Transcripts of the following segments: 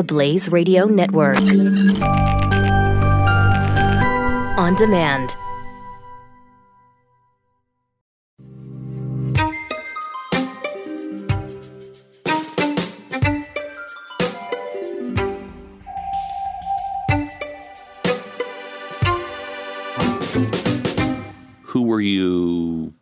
the Blaze Radio Network. On demand. Who were you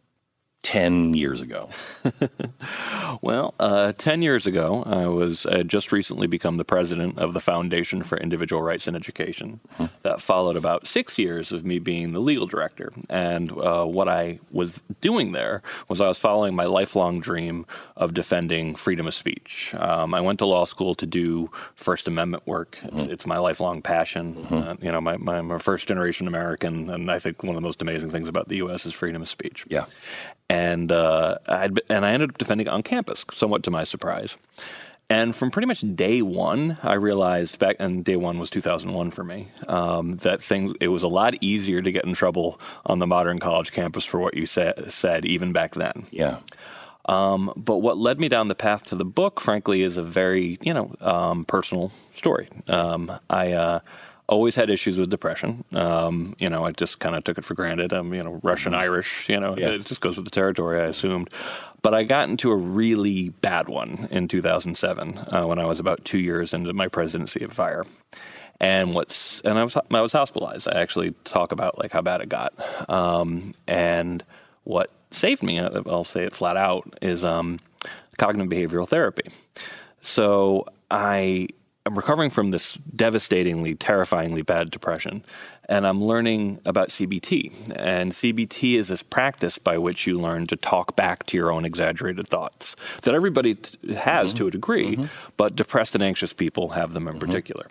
10 years ago? Well, uh, 10 years ago, I was uh, just recently become the president of the Foundation for Individual Rights in Education. That followed about six years of me being the legal director. And uh, what I was doing there was I was following my lifelong dream of defending freedom of speech. Um, I went to law school to do First Amendment work. It's, it's my lifelong passion. Uh, you know, my, my, I'm a first generation American, and I think one of the most amazing things about the U.S. is freedom of speech Yeah. and uh, I'd, and I ended up defending on campus, somewhat to my surprise. And from pretty much day one, I realized back, and day one was 2001 for me, um, that things it was a lot easier to get in trouble on the modern college campus for what you sa- said, even back then. Yeah. Um, but what led me down the path to the book, frankly, is a very you know um, personal story. Um, I uh, always had issues with depression. Um, you know, I just kind of took it for granted. I'm you know Russian Irish. You know, Yeah. it just goes with the territory. I assumed. But I got into a really bad one in 2007 uh, when I was about two years into my presidency of Fire. And what's and I was I was hospitalized. I actually talk about like how bad it got. Um, and what saved me, uh, I'll say it flat out, is um, cognitive behavioral therapy. So I am recovering from this devastatingly, terrifyingly bad depression, and I'm learning about CBT. And CBT is this practice by which you learn to talk back to your own exaggerated thoughts that everybody t- has to a degree, but depressed and anxious people have them in particular.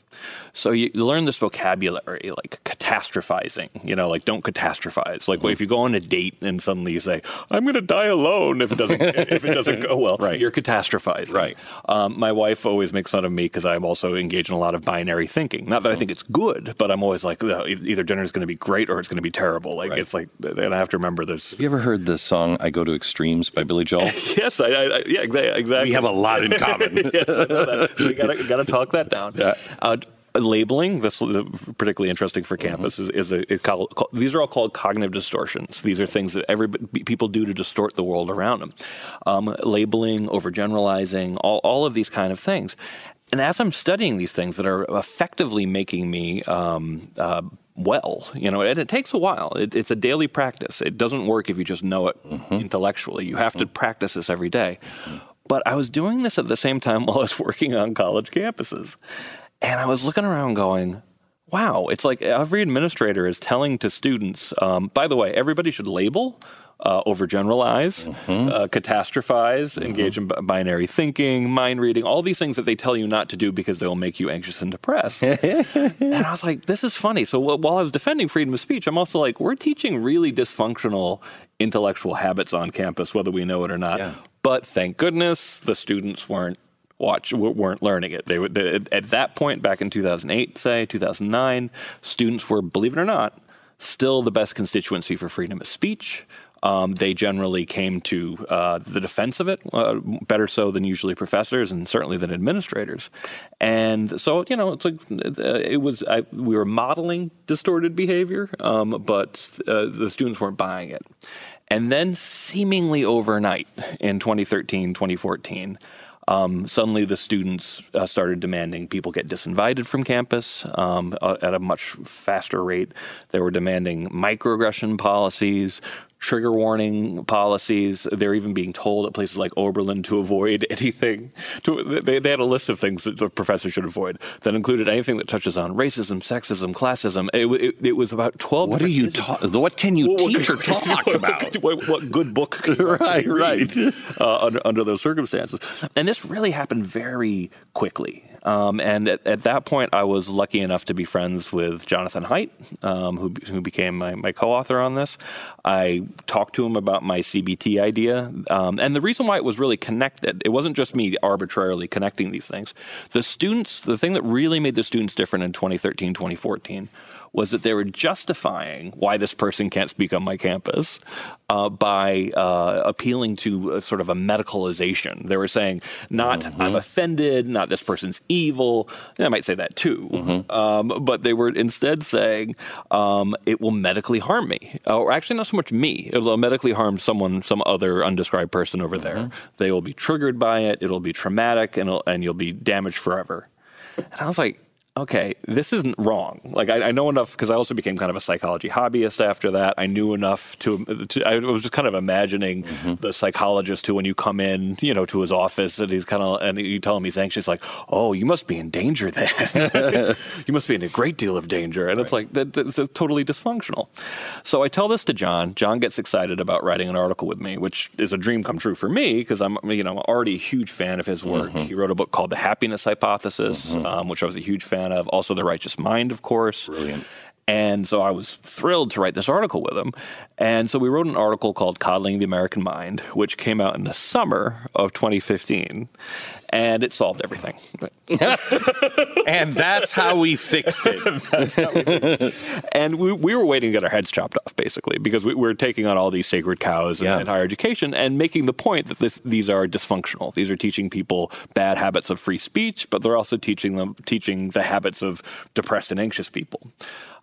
So you learn this vocabulary like catastrophizing, you know, like don't catastrophize. Like if you go on a date and suddenly you say, "I'm going to die alone" if it doesn't if it doesn't go well, Right. you're catastrophizing. Right. Um, my wife always makes fun of me because I'm also engaged in a lot of binary thinking. Not that I think it's good, but I'm always like, "Uh, either dinner is going to be great or it's going to be terrible. Like Right. it's like, and I have to remember this. Have you ever heard the song "I Go to Extremes" by Billy Joel? Yes, I, I, I yeah, exactly. exactly. we have a lot in common. yes, I know that. So you gotta gotta talk that down. Yeah. Uh, labeling this is particularly interesting for campus is, is a, it called, call- these are all called cognitive distortions these are things that every people do to distort the world around them um, labeling overgeneralizing all, all of these kind of things and as i'm studying these things that are effectively making me um, uh, well you know and it takes a while. It, it's a daily practice. It doesn't work if you just know it mm-hmm. intellectually. You have to mm-hmm. practice this every day. Mm-hmm. But I was doing this at the same time while I was working on college campuses. And I was looking around going, wow, it's like every administrator is telling to students, um, by the way, everybody should label. Uh, overgeneralize, uh, catastrophize, engage in b- binary thinking, mind reading, all these things that they tell you not to do because they'll make you anxious and depressed. and I was like, this is funny. So wh- while I was defending freedom of speech, I'm also like, we're teaching really dysfunctional intellectual habits on campus, whether we know it or not. Yeah. But thank goodness the students weren't watch weren't learning it. They, were they at that point back in 2008, say 2009, students were, believe it or not, still the best constituency for freedom of speech. Um, they generally came to uh, the defense of it uh, better so than usually professors and certainly than administrators. And so, you know, it's like uh, it was I, we were modeling distorted behavior, um, but uh, the students weren't buying it. And then, seemingly overnight in 2013, 2014, um, suddenly the students uh, started demanding people get disinvited from campus um, at a much faster rate. They were demanding microaggression policies, trigger warning policies. They're even being told at places like Oberlin to avoid anything. To, they, they had a list of things that the professor should avoid that included anything that touches on racism, sexism, classism. It, it, it was about 12 What are you ta- What can you what- teach or talk what- about? What, what good book Right, right. uh, under, under those circumstances? And this really happened very quickly. Um, and at, at that point, I was lucky enough to be friends with Jonathan Haidt, um, who, who became my, my co-author on this. I talked to him about my CBT idea, um, and the reason why it was really connected, it wasn't just me arbitrarily connecting these things. The students, the thing that really made the students different in 2013, 2014 was that they were justifying why this person can't speak on my campus uh, by uh, appealing to a, sort of a medicalization. They were saying, not Mm-hmm. I'm offended, not this person's evil. I might say that too. Mm-hmm. Um, but they were instead saying um, it will medically harm me. Uh, or actually, not so much me. It will medically harm someone, some other undescribed person over there. Mm-hmm. They will be triggered by it. It'll be traumatic, and, and you'll be damaged forever. And I was like, okay, this isn't wrong. Like I, I know enough because I also became kind of a psychology hobbyist after that. I knew enough to, to I was just kind of imagining mm-hmm. the psychologist who, when you come in, you know, to his office and he's kind of and you tell him he's anxious, like, oh, you must be in danger then. you must be in a great deal of danger, and it's like that, that's totally dysfunctional. So I tell this to Jon. Jon gets excited about writing an article with me, which is a dream come true for me because I'm, you know, I'm already a huge fan of his work. Mm-hmm. He wrote a book called The Happiness Hypothesis, mm-hmm. um, which I was a huge fan of. Also, The Righteous Mind, of course. Brilliant. And so I was thrilled to write this article with him. And so we wrote an article called Coddling the American Mind, which came out in the summer of 2015. And it solved everything. And that's how we fixed it. And we, we were waiting to get our heads chopped off, basically, because we, we're taking on all these sacred cows Yeah. in, in higher education and making the point that this, these are dysfunctional. These are teaching people bad habits of free speech, but they're also teaching them teaching the habits of depressed and anxious people.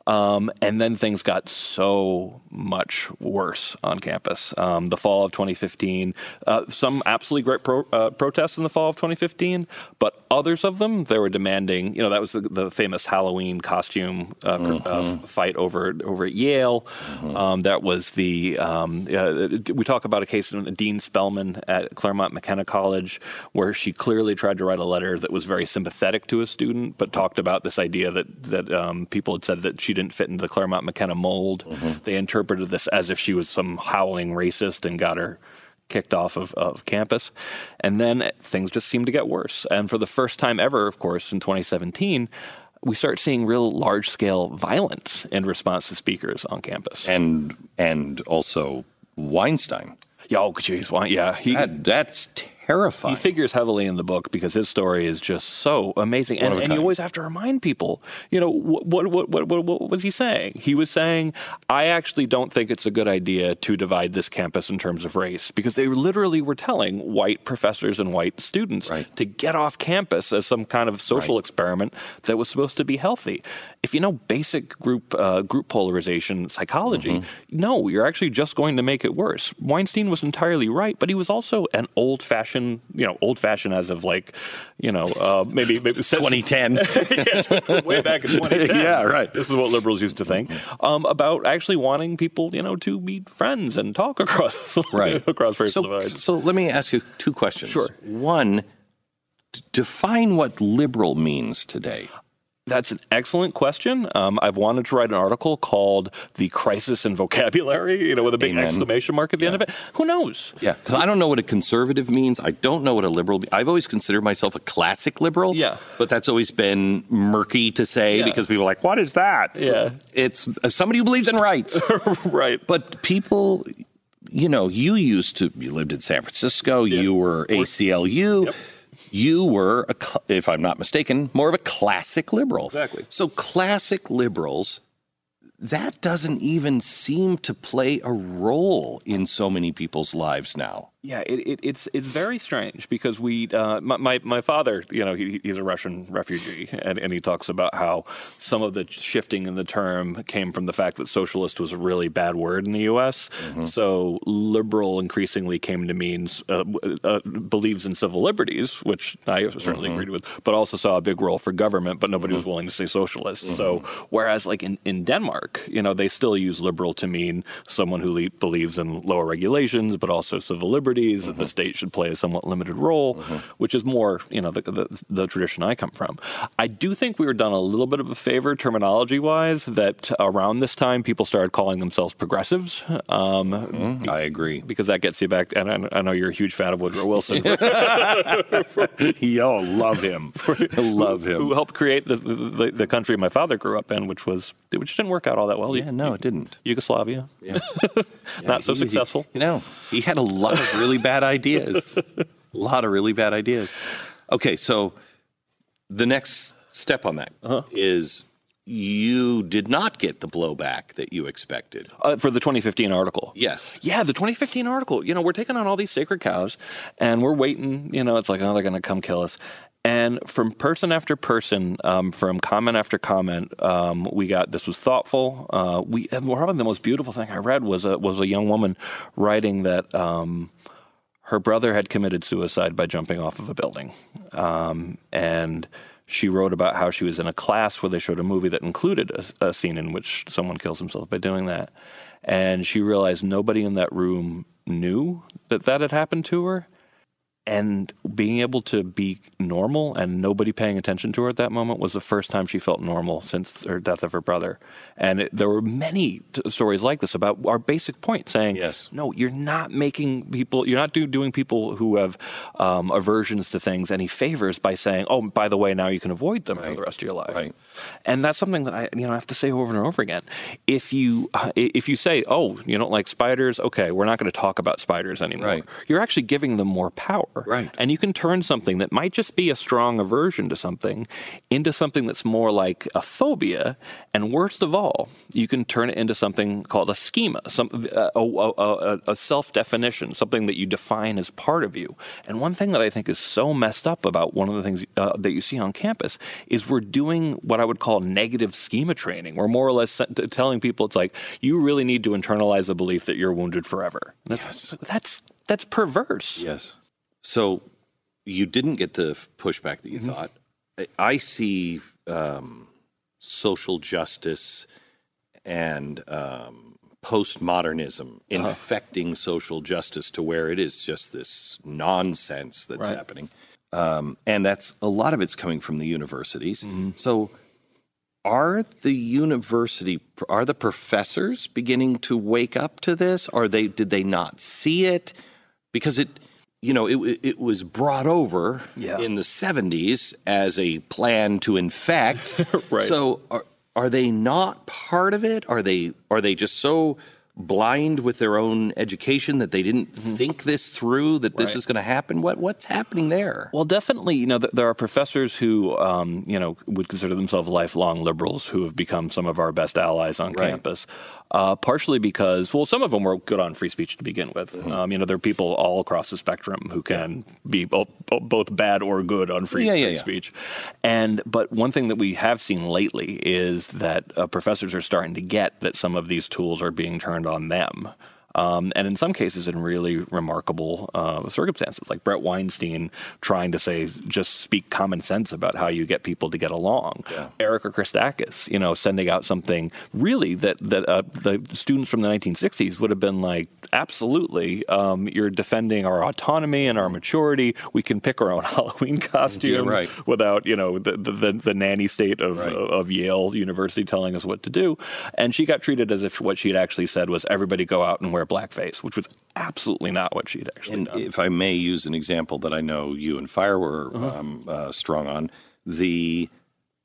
Um, and then things got so much worse on campus. Um, the fall of 2015, uh, some absolutely great pro, uh, protests in the fall of 2015, but others of them, they were demanding, you know, that was the, the famous Halloween costume uh, uh, fight over over at Yale. Um, that was the, um, uh, we talk about a case in Dean Spellman at Claremont McKenna College, where she clearly tried to write a letter that was very sympathetic to a student, but talked about this idea that, that um, people had said that she didn't fit into the Claremont McKenna mold. Mm-hmm. They interpreted this as if she was some howling racist and got her kicked off of, of campus. And then things just seemed to get worse. And for the first time ever, of course, in 2017, we start seeing real large scale violence in response to speakers on campus. and and also Weinstein. Yo, geez, why? Yeah, he That, that's terrifying. he figures heavily in the book because his story is just so amazing, and, and you always have to remind people. You know what, what what what what was he saying? He was saying, "I actually don't think it's a good idea to divide this campus in terms of race," because they literally were telling white professors and white students Right. to get off campus as some kind of social experiment that was supposed to be healthy. If you know basic group uh, group polarization psychology, Mm-hmm. no, you're actually just going to make it worse. Weinstein was entirely right, but he was also an old fashioned, you know, old fashioned as of like, you know, uh, maybe, maybe 2010. yeah, way back in 2010. Yeah, right. This is what liberals used to think um, about actually wanting people, you know, to be friends and talk across right across racial so, divides. so let me ask you two questions Sure. one define what liberal means today That's an excellent question. Um, I've wanted to write an article called "The Crisis in Vocabulary," you know, with a big Amen. exclamation mark at the end of it. Who knows? yeah because i don't know what a conservative means i don't know what a liberal be- i've always considered myself a classic liberal Yeah. but that's always been murky to say Yeah. because people are like what is that Yeah. it's uh, somebody who believes in rights right. but people you know you used to you lived in san francisco you were aclu Yep. You were a, if i'm not mistaken more of a classic liberal Exactly. so classic liberals that doesn't even seem to play a role in so many people's lives now Yeah, it, it, it's it's very strange because we uh, my, my my father, you know, he, he's a Russian refugee, and, and he talks about how some of the shifting in the term came from the fact that socialist was a really bad word in the U.S. So liberal increasingly came to mean uh, uh, believes in civil liberties, which I certainly agreed with, but also saw a big role for government, but nobody was willing to say socialist. So whereas like in, in Denmark, you know, they still use liberal to mean someone who le- believes in lower regulations, but also civil liberties, that the mm-hmm. state should play a somewhat limited role, mm-hmm. which is more, you know, the, the, the tradition I come from. I do think we were done a little bit of a favor terminology wise that around this time people started calling themselves progressives. Um, mm-hmm. i agree because that gets you back, and I, I know you're a huge fan of Woodrow Wilson, yo love him love him who helped create the, the the country my father grew up in, which was which didn't work out all that well. yeah no it didn't Yugoslavia, Yeah. not so he- he- successful. you know, he had a lot of really bad ideas. a lot of really bad ideas. Okay, so the next step on that is Uh-huh. you did not get the blowback that you expected. Uh, for the 2015 article. Yes. Yeah, the 2015 article. You know, we're taking on all these sacred cows and we're waiting. You know, it's like, oh, they're going to come kill us. And from person after person, um, from comment after comment, um, we got this was thoughtful. Uh, we and probably the most beautiful thing I read was a was a young woman writing that um, her brother had committed suicide by jumping off of a building, um, and she wrote about how she was in a class where they showed a movie that included a, a scene in which someone kills himself by doing that, and she realized nobody in that room knew that that had happened to her and being able to be normal and nobody paying attention to her at that moment was the first time she felt normal since her death of her brother. And it, there were many t- stories like this about our basic point saying, yes. no, you're not making people, you're not do, doing people who have um, aversions to things any favors by saying, oh, by the way, now you can avoid them right. for the rest of your life. Right. And that's something that I, you know, I have to say over and over again. If you, uh, if you say, oh, you don't like spiders, okay, we're not going to talk about spiders anymore. Right. You're actually giving them more power. Right. And you can turn something that might just be a strong aversion to something into something that's more like a phobia. And worst of all, you can turn it into something called a schema, some, uh, a, a, a self definition, something that you define as part of you. And one thing that I think is so messed up about one of the things uh, that you see on campus is we're doing what I would call negative schema training. We're more or less telling people it's like, you really need to internalize the belief that you're wounded forever. That's, yes. that's, that's perverse. Yes. So you didn't get the pushback that you mm-hmm. thought. I see um, social justice and um, postmodernism uh-huh. infecting social justice to where it is just this nonsense that's right. happening. Um, and that's a lot of it's coming from the universities. Mm-hmm. So are the university are the professors beginning to wake up to this? Are they did they not see it? Because it you know, it, it was brought over yeah. in the 70s as a plan to infect. right. So are, are they not part of it? Are they are they just so blind with their own education that they didn't mm-hmm. think this through that this right. is going to happen what what's happening there well definitely you know there are professors who um, you know would consider themselves lifelong liberals who have become some of our best allies on right. campus uh, partially because, well, some of them were good on free speech to begin with. Mm-hmm. Um, you know, there are people all across the spectrum who can yeah. be both, both bad or good on free, yeah, free yeah, speech. And but one thing that we have seen lately is that uh, professors are starting to get that some of these tools are being turned on them. Um, and in some cases in really remarkable uh, circumstances, like Bret Weinstein trying to say, just speak common sense about how you get people to get along. Yeah. Erika Christakis, you know, sending out something really that that uh, the students from the 1960s would have been like, absolutely, um, you're defending our autonomy and our maturity. We can pick our own Halloween costumes yeah, right. without, you know, the, the, the nanny state of, right. of Yale University telling us what to do. And she got treated as if what she had actually said was everybody go out and wear blackface, which was absolutely not what she'd actually and done. If I may use an example that I know you and Fire were uh-huh. um, uh, strong on, the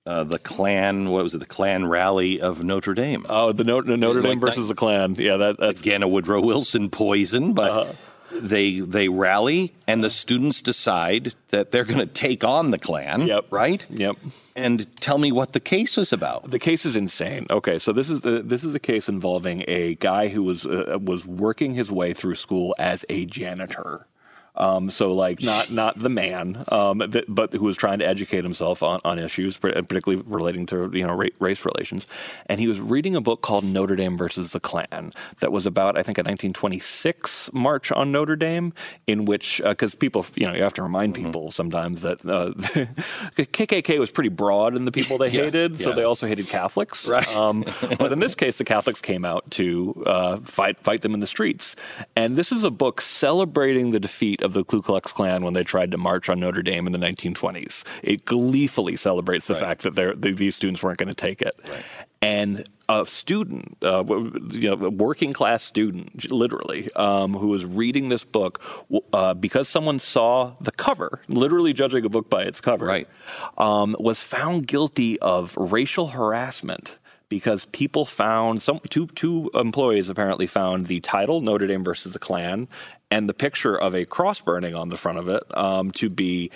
uh, the Klan, what was it, the Klan rally of Notre Dame? Oh, the, no- the Notre Dame versus the Klan. Yeah, that, that's again a Woodrow Wilson poison, but. Uh-huh they they rally and the students decide that they're going to take on the Klan. Yep. Right. Yep. And tell me what the case is about. The case is insane. Okay, so this is the this is a case involving a guy who was uh, was working his way through school as a janitor. Um, so like not not the man, um, but, but, who was trying to educate himself on, on issues, particularly relating to you know race relations. And he was reading a book called Notre Dame versus the Klan that was about I think a 1926 march on Notre Dame, in which because uh, people you know you have to remind mm-hmm. people sometimes that uh, KKK was pretty broad in the people they yeah, hated, yeah. so they also hated Catholics. Right. Um, but in this case, the Catholics came out to uh, fight fight them in the streets. And this is a book celebrating the defeat of of the Ku Klux Klan when they tried to march on Notre Dame in the 1920s. It gleefully celebrates the right. fact that the, these students weren't going to take it. Right. And a student, uh, you know, a working class student, literally, um, who was reading this book uh, because someone saw the cover, literally judging a book by its cover, right. um, was found guilty of racial harassment because people found some two two employees apparently found the title Notre Dame versus the Klan and the picture of a cross burning on the front of it um, to be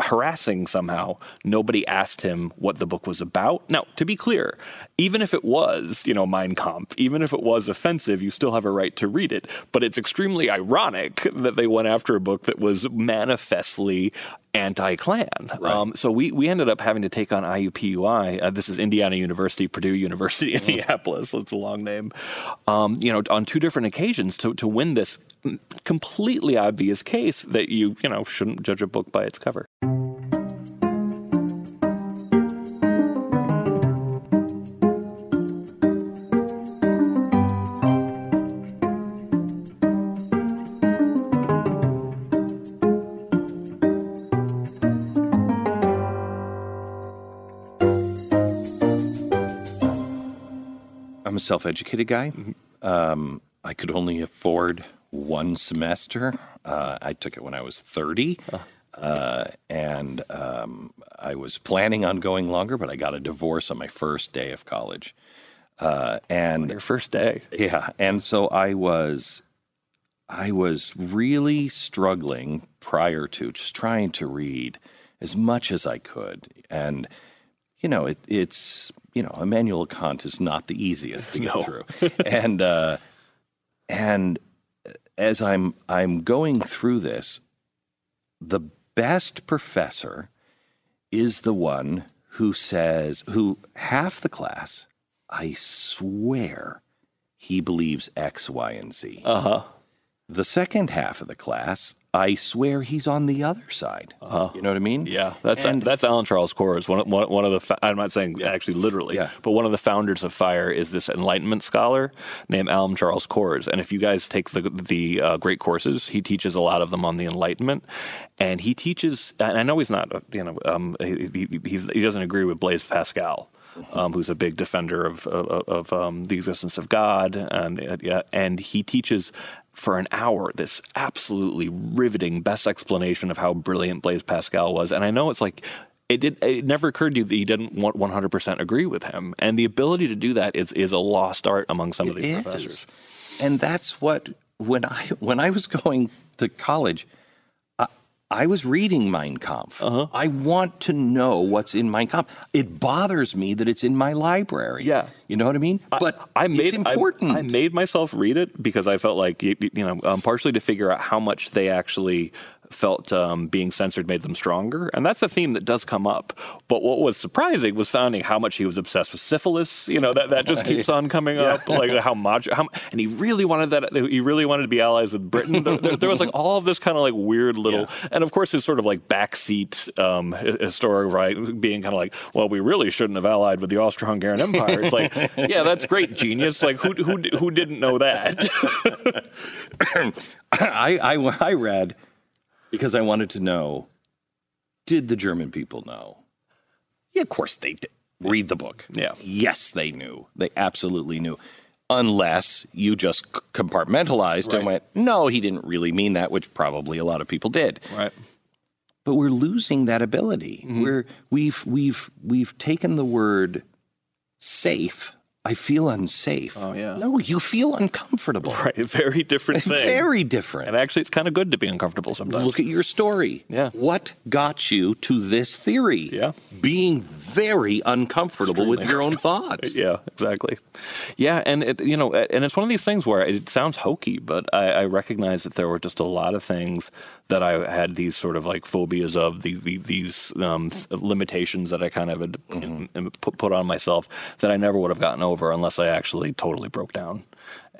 harassing somehow. Nobody asked him what the book was about. Now, to be clear, even if it was, you know, Mein Kampf, even if it was offensive, you still have a right to read it. But it's extremely ironic that they went after a book that was manifestly anti-Klan. Right. Um, so we, we ended up having to take on IUPUI. Uh, this is Indiana University, Purdue University, Indianapolis. It's a long name. Um, you know, on two different occasions to, to win this completely obvious case that you, you know, shouldn't judge a book by its cover. I'm a self-educated guy. Mm-hmm. Um, I could only afford one semester. Uh, I took it when I was 30, uh, and um, I was planning on going longer, but I got a divorce on my first day of college. Uh, and Your first day. yeah, and so I was, I was really struggling prior to just trying to read as much as I could, and you know, it, it's you know, Immanuel Kant is not the easiest to get No. through, and uh, and as I'm I'm going through this, the best professor is the one who says who half the class, I swear, he believes X, Y, and Z. Uh huh. The second half of the class, I swear he's on the other side. You know what I mean? Yeah, that's And- that's Alan Charles Kors. One, one, one of the fa- I'm not saying actually literally, Yeah. but one of the founders of Fire is this Enlightenment scholar named Alan Charles Kors. And if you guys take the the uh, great courses, he teaches a lot of them on the Enlightenment, and he teaches. And I know he's not, uh, you know, um, he, he, he's, he doesn't agree with Blaise Pascal. Um, who's a big defender of of, of um, the existence of God, and uh, yeah, and he teaches for an hour this absolutely riveting best explanation of how brilliant Blaise Pascal was. And I know it's like it did. It never occurred to you that you didn't want 100 percent agree with him, and the ability to do that is is a lost art among some of these It professors. And that's what when I when I was going to college, I, I was reading Mein Kampf. Uh-huh. I want to know what's in Mein Kampf. It bothers me that it's in my library. Yeah. you know what I mean. But I made it's important. I, I made myself read it because I felt like you know, um, partially to figure out how much they actually felt um, being censored made them stronger, and that's a theme that does come up. But what was surprising was finding how much he was obsessed with syphilis. You know that that just keeps on coming up. Like how much, how, and he really wanted that. He really wanted to be allies with Britain. There, there, there was like all of this kind of like weird little, and of course his sort of like backseat um, historic right being kind of like, well, we really shouldn't have allied with the Austro-Hungarian Empire. It's like, yeah, that's great, genius. Like who who who didn't know that? I, I I read because I wanted to know: Did the German people know? Yeah, of course they did. Read the book. Yeah. Yes, they knew. They absolutely knew. Unless you just compartmentalized and went, no, he didn't really mean that, which probably a lot of people did. right. But we're losing that ability. Mm-hmm. We're we've we've we've taken the word safe. I feel unsafe. Oh, yeah. No, you feel uncomfortable. Right. Very different thing. Very different. And actually, it's kind of good to be uncomfortable sometimes. Look at your story. Yeah. What got you to this theory? Yeah. Being very uncomfortable with your own thoughts. Yeah, exactly. Yeah, and it, you know, and it's one of these things where it sounds hokey, but I, I recognize that there were just a lot of things that I had these sort of like phobias of these these um, limitations that I kind of had Mm-hmm. put, put on myself that I never would have gotten over unless I actually totally broke down.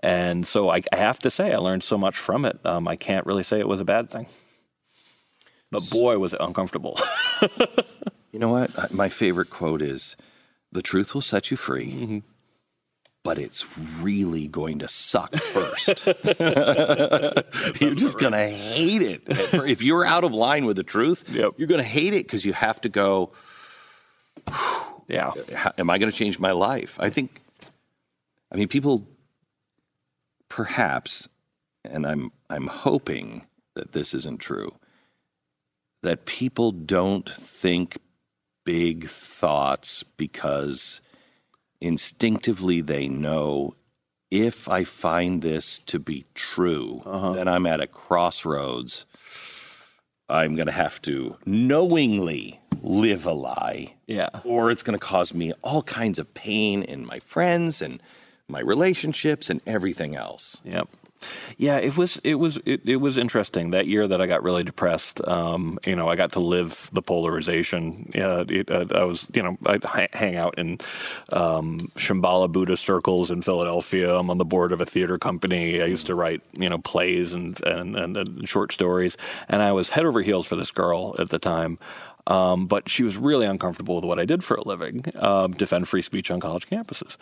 And so I, I have to say, I learned so much from it. Um, I can't really say it was a bad thing. But boy, was it uncomfortable. You know what? My favorite quote is The truth will set you free, Mm-hmm. But it's really going to suck first. you're just going to hate it. If you're out of line with the truth, Yep. you're going to hate it because you have to go, yeah. am I going to change my life? I think, I mean, people perhaps, and I'm I'm hoping that this isn't true, that people don't think big thoughts because instinctively they know if I find this to be true, uh-huh. then I'm at a crossroads I'm going to have to knowingly live a lie. Yeah. Or it's going to cause me all kinds of pain in my friends and my relationships and everything else. Yep. Yeah, it was it was it, it was interesting that year that I got really depressed. Um, you know, I got to live the polarization. It, uh, I was you know I hang out in um, Shambhala Buddhist circles in Philadelphia. I'm on the board of a theater company. I used to write you know plays and and, and, and short stories, and I was head over heels for this girl at the time. Um, but she was really uncomfortable with what I did for a living, um, defend free speech on college campuses.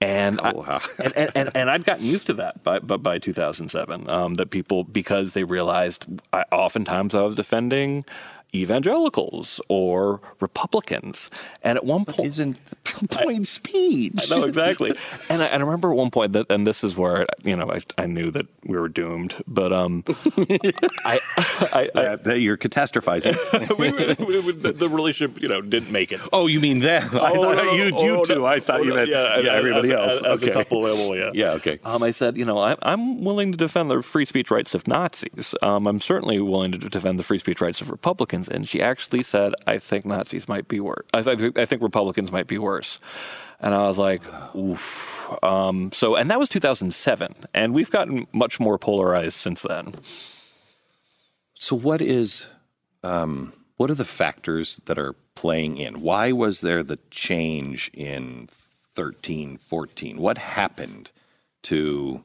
And, Oh, wow. I, and, and, and, and I'd gotten used to that by, by, by 2007, um, that people, because they realized I, oftentimes I was defending evangelicals or Republicans. And at one point, Isn't point speech? I know exactly. and, I, and I remember at one point that, and this is where you know I, I knew that we were doomed. But um, I, I, I that you're catastrophizing. we, we, we, the the relationship, you know, didn't make it. oh, you mean them? I Oh, thought no, no, you, oh, you no. two. I thought Oh, you meant yeah, as- everybody as, else. As, as okay. a couple, well, yeah. Yeah, okay. Um, I said, you know, I, I'm willing to defend the free speech rights of Nazis. Um, I'm certainly willing to defend the free speech rights of Republicans. And she actually said, I think Nazis might be worse. I, th- I think Republicans might be worse. And I was like, oof. Um, so, and that was 2007. And we've gotten much more polarized since then. So, what is, um, what are the factors that are playing in? Why was there the change in 13, 14? What happened to,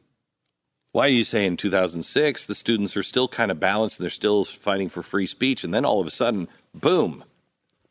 why do you say in 2006 the students are still kind of balanced and they're still fighting for free speech? And then all of a sudden, boom,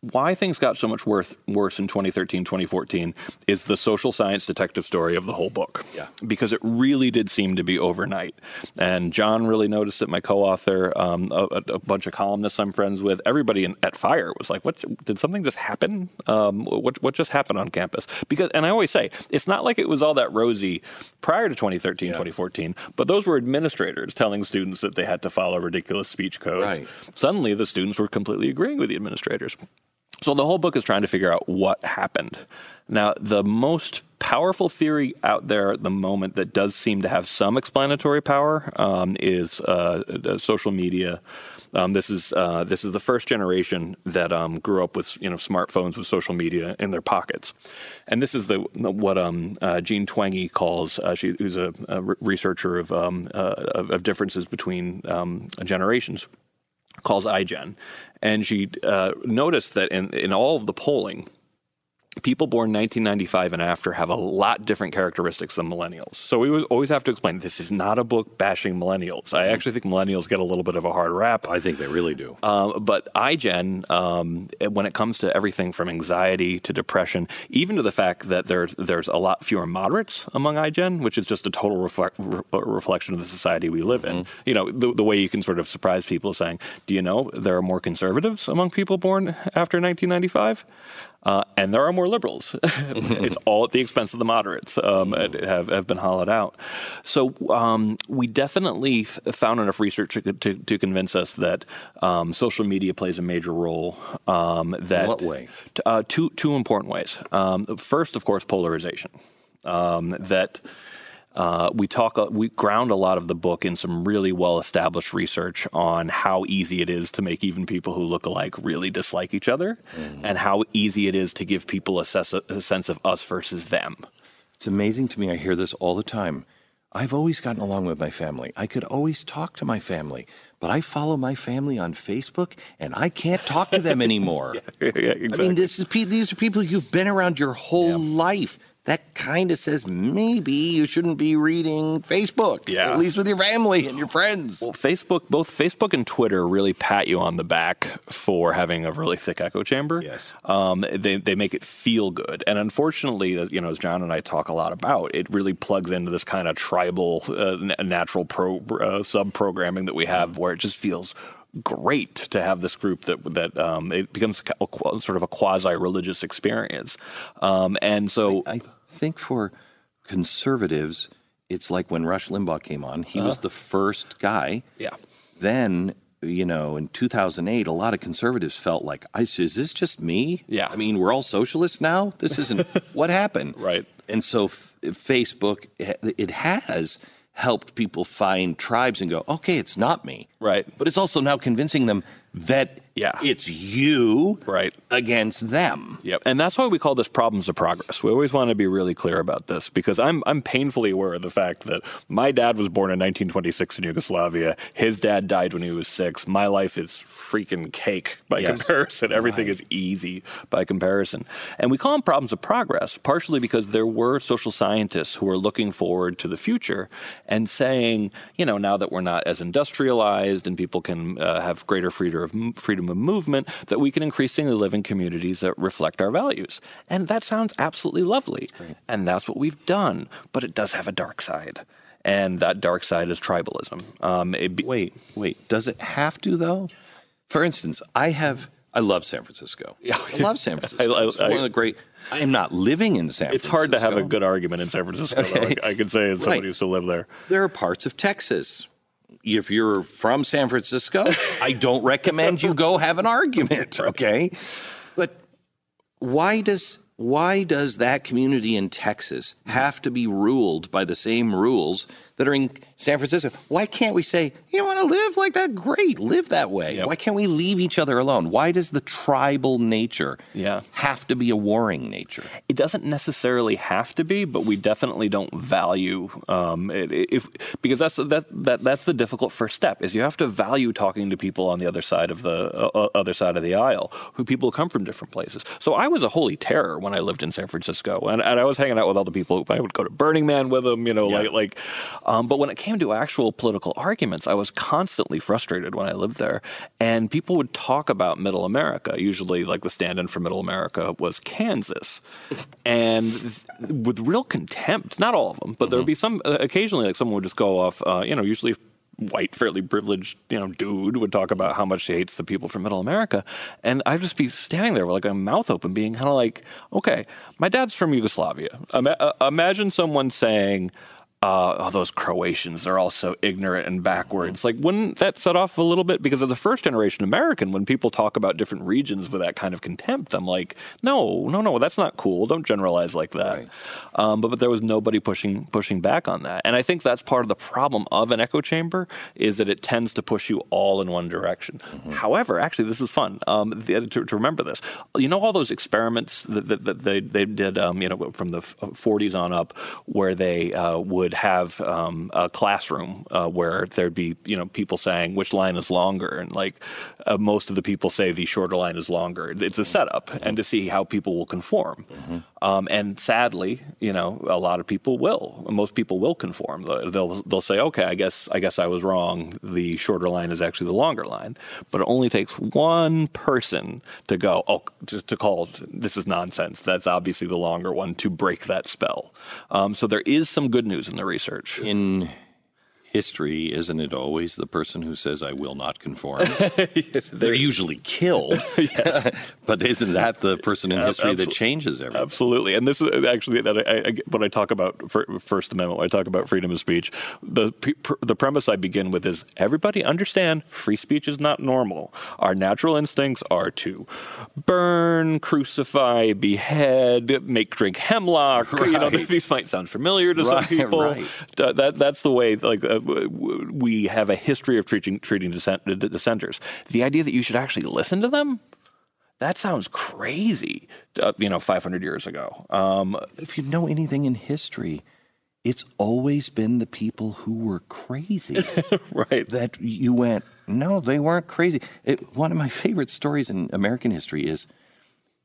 why things got so much worse, worse in 2013, 2014 is the social science detective story of the whole book. Yeah. Because it really did seem to be overnight. And Jon really noticed it, my co author, um, a, a bunch of columnists I'm friends with, everybody in, at Fire was like, what, did something just happen? Um, what, what just happened on campus? Because, and I always say, it's not like it was all that rosy prior to 2013, 2014, but those were administrators telling students that they had to follow ridiculous speech codes. Right. Suddenly, the students were completely agreeing with the administrators. So the whole book is trying to figure out what happened. Now, the most powerful theory out there at the moment that does seem to have some explanatory power um, is uh, uh, social media. Um, this is uh, this is the first generation that um, grew up with you know smartphones with social media in their pockets, and this is the what um, uh, Jean Twenge calls uh, she, who's a, a researcher of, um, uh, of of differences between um, generations calls iGen, and she uh, noticed that in in all of the polling, people born 1995 and after have a lot different characteristics than millennials. So we always have to explain this is not a book bashing millennials. I actually think millennials get a little bit of a hard rap. I think they really do. Um, but iGen, um, when it comes to everything from anxiety to depression, even to the fact that there's there's a lot fewer moderates among iGen, which is just a total reflect, re- reflection of the society we live in. You know, the, the way you can sort of surprise people saying, "Do you know there are more conservatives among people born after 1995?" Uh, and there are more liberals. it's all at the expense of the moderates. Um, and have have been hollowed out. So um, we definitely f- found enough research to, to, to convince us that um, social media plays a major role. Um, that what way? T- uh, two two important ways. Um, first, of course, polarization. Um, that uh, we talk, uh, we ground a lot of the book in some really well established research on how easy it is to make even people who look alike really dislike each other, and how easy it is to give people a, ses- a sense of us versus them. It's amazing to me. I hear this all the time. I've always gotten along with my family. I could always talk to my family, but I follow my family on Facebook and I can't talk to them anymore. yeah, I exactly. mean, this is, these are people you've been around your whole life. That kind of says maybe you shouldn't be reading Facebook, Yeah. at least with your family and your friends. Well, Facebook, both Facebook and Twitter really pat you on the back for having a really thick echo chamber. Yes. Um, they, they make it feel good. And unfortunately, as- you know, as Jon and I talk a lot about, it really plugs into this kind of tribal, uh, natural pro, uh, sub programming that we have where it just feels great to have this group that that um, it becomes a, qu- sort of a quasi religious experience. Um, and so I think for conservatives, it's like when Rush Limbaugh came on, he was the first guy. yeah. Then, you know, in 2008, a lot of conservatives felt like, is this just me? Yeah. I mean, we're all socialists now? This isn't what happened. Right. And so f- Facebook, it has helped people find tribes and go, okay, it's not me. Right. But it's also now convincing them that Yeah. it's you Right. against them. Yep. And that's why we call this problems of progress. We always want to be really clear about this because I'm I'm painfully aware of the fact that my dad was born in 1926 in Yugoslavia. His dad died when he was 6. My life is freaking cake by Yes. comparison. Everything is easy by comparison. And we call them problems of progress partially because there were social scientists who were looking forward to the future and saying, you know, now that we're not as industrialized and people can uh, have greater freedom of freedom movement, that we can increasingly live in communities that reflect our values. And that sounds absolutely lovely. And that's what we've done. But it does have a dark side. And that dark side is tribalism. Um, be- Wait, wait. Does it have to though? For instance, I have. I love San Francisco. I love San Francisco. I- I- it's one of the great. I am not living in San Francisco. it's Francisco. hard to have a good argument in San Francisco. Okay. I, I can say as somebody Right. who used to live there. There are parts of Texas. If you're from San Francisco, I don't recommend you go have an argument, okay? But why does why does that community in Texas have to be ruled by the same rules that are in San Francisco? Why can't we say, you want to live like that? Great, live that way. Yep. Why can't we leave each other alone? Why does the tribal nature Yeah. have to be a warring nature? It doesn't necessarily have to be, but we definitely don't value um, it, if because that's that, that that's the difficult first step is you have to value talking to people on the other side of the uh, other side of the aisle who people come from different places. So I was a holy terror when I lived in San Francisco, and, and I was hanging out with all the people. I would go to Burning Man with them, you know, Yeah. like like. Um, but when it came to actual political arguments, I was constantly frustrated when I lived there, and people would talk about Middle America. Usually, like the stand-in for Middle America was Kansas, and th- with real contempt. Not all of them, but there would be some. Uh, occasionally, like someone would just go off. Uh, you know, usually white, fairly privileged, you know, dude would talk about how much he hates the people from Middle America, and I'd just be standing there with like a mouth open, being kind of like, okay, my dad's from Yugoslavia. Ima- uh, imagine someone saying. Uh, oh, those Croatians, they're all so ignorant and backwards. Like, wouldn't that set off a little bit? Because as a first generation American, when people talk about different regions with that kind of contempt, I'm like, no, no, no, that's not cool. Don't generalize like that. Right. Um, but, but there was nobody pushing pushing back on that, and I think that's part of the problem of an echo chamber is that it tends to push you all in one direction. However, actually, this is fun. Um, the, to, to remember this, you know, all those experiments that, that, that they they did, um, you know, from the 40s on up, where they uh, would have um, a classroom uh, where there'd be you know people saying which line is longer, and like uh, most of the people say the shorter line is longer. It's a setup, and to see how people will conform. Um, and sadly, you know, a lot of people will. Most people will conform. They'll they'll say, okay, I guess I guess I was wrong. The shorter line is actually the longer line. But it only takes one person to go, oh, to, to call this is nonsense. That's obviously the longer one to break that spell. Um, so there is some good news in the research. In history, isn't it always the person who says, I will not conform? They're usually killed. yes. but isn't that the person in history that changes everything? Absolutely, and this is actually that I, I, when I talk about First Amendment, when I talk about freedom of speech, the the premise I begin with is everybody understand free speech is not normal. Our natural instincts are to burn, crucify, behead, make drink hemlock. You know, these might sound familiar to Right, some people. right. That that's the way. Like uh, we have a history of treating treating dissent, dissenters. The idea that you should actually listen to them. That sounds crazy, uh, you know, 500 years ago. Um, If you know anything in history, it's always been the people who were crazy right. that you went, no, they weren't crazy. It, one of my favorite stories in American history is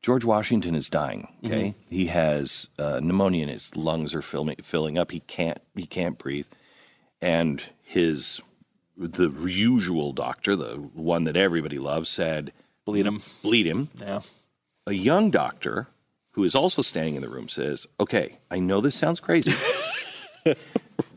George Washington is dying. Okay, he has uh, pneumonia in his lungs are filling filling up. He can't he can't breathe, and his the usual doctor, the one that everybody loves, said, Bleed him. bleed him. Yeah. A young doctor who is also standing in the room says, Okay, I know this sounds crazy,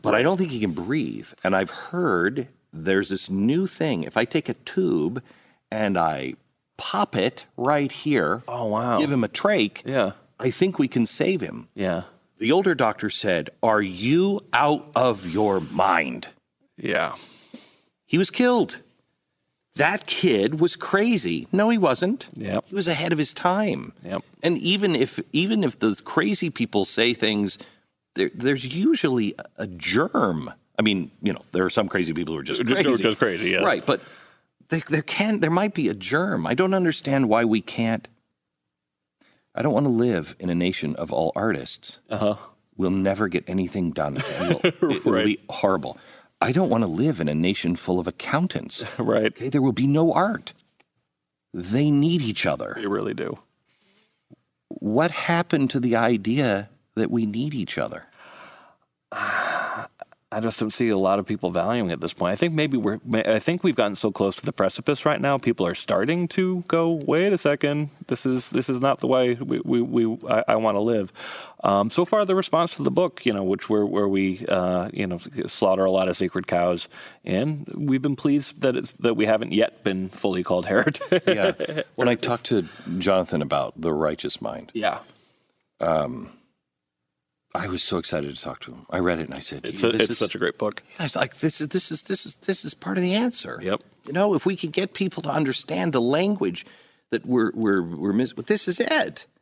but I don't think he can breathe. And I've heard there's this new thing. If I take a tube and I pop it right here, Oh, wow. give him a trach, Yeah. I think we can save him. Yeah. The older doctor said, Are you out of your mind? Yeah. He was killed. That kid was crazy. No, he wasn't. Yep. He was ahead of his time. Yep. And even if even if the crazy people say things, there, there's usually a- germ. I mean, you know, there are some crazy people who are just Ju- ju- crazy. just crazy, yeah. Right, but there, there can there might be a germ. I don't understand why we can't. I don't want to live in a nation of all artists. Uh-huh. We'll never get anything done. We'll- it will be horrible. I don't want to live in a nation full of accountants. Right. Okay, there will be no art. They need each other. They really do. What happened to the idea that we need each other? I just don't see a lot of people valuing it at this point. I think maybe we're. I think we've gotten so close to the precipice right now. People are starting to go. Wait a second. This is this is not the way we we, we I, I want to live. Um, so far, the response to the book, you know, which where where we uh, you know slaughter a lot of sacred cows, and we've been pleased that it's that we haven't yet been fully called heretic. Yeah. when I talked to Jonathan about the righteous mind, yeah. I was so excited to talk to him. I read it and I said, It's a, this it's is- such a great book. I was like, this is this is this is this is part of the answer. Yep. You know, if we could get people to understand the language that we're we're we're mis- this is it.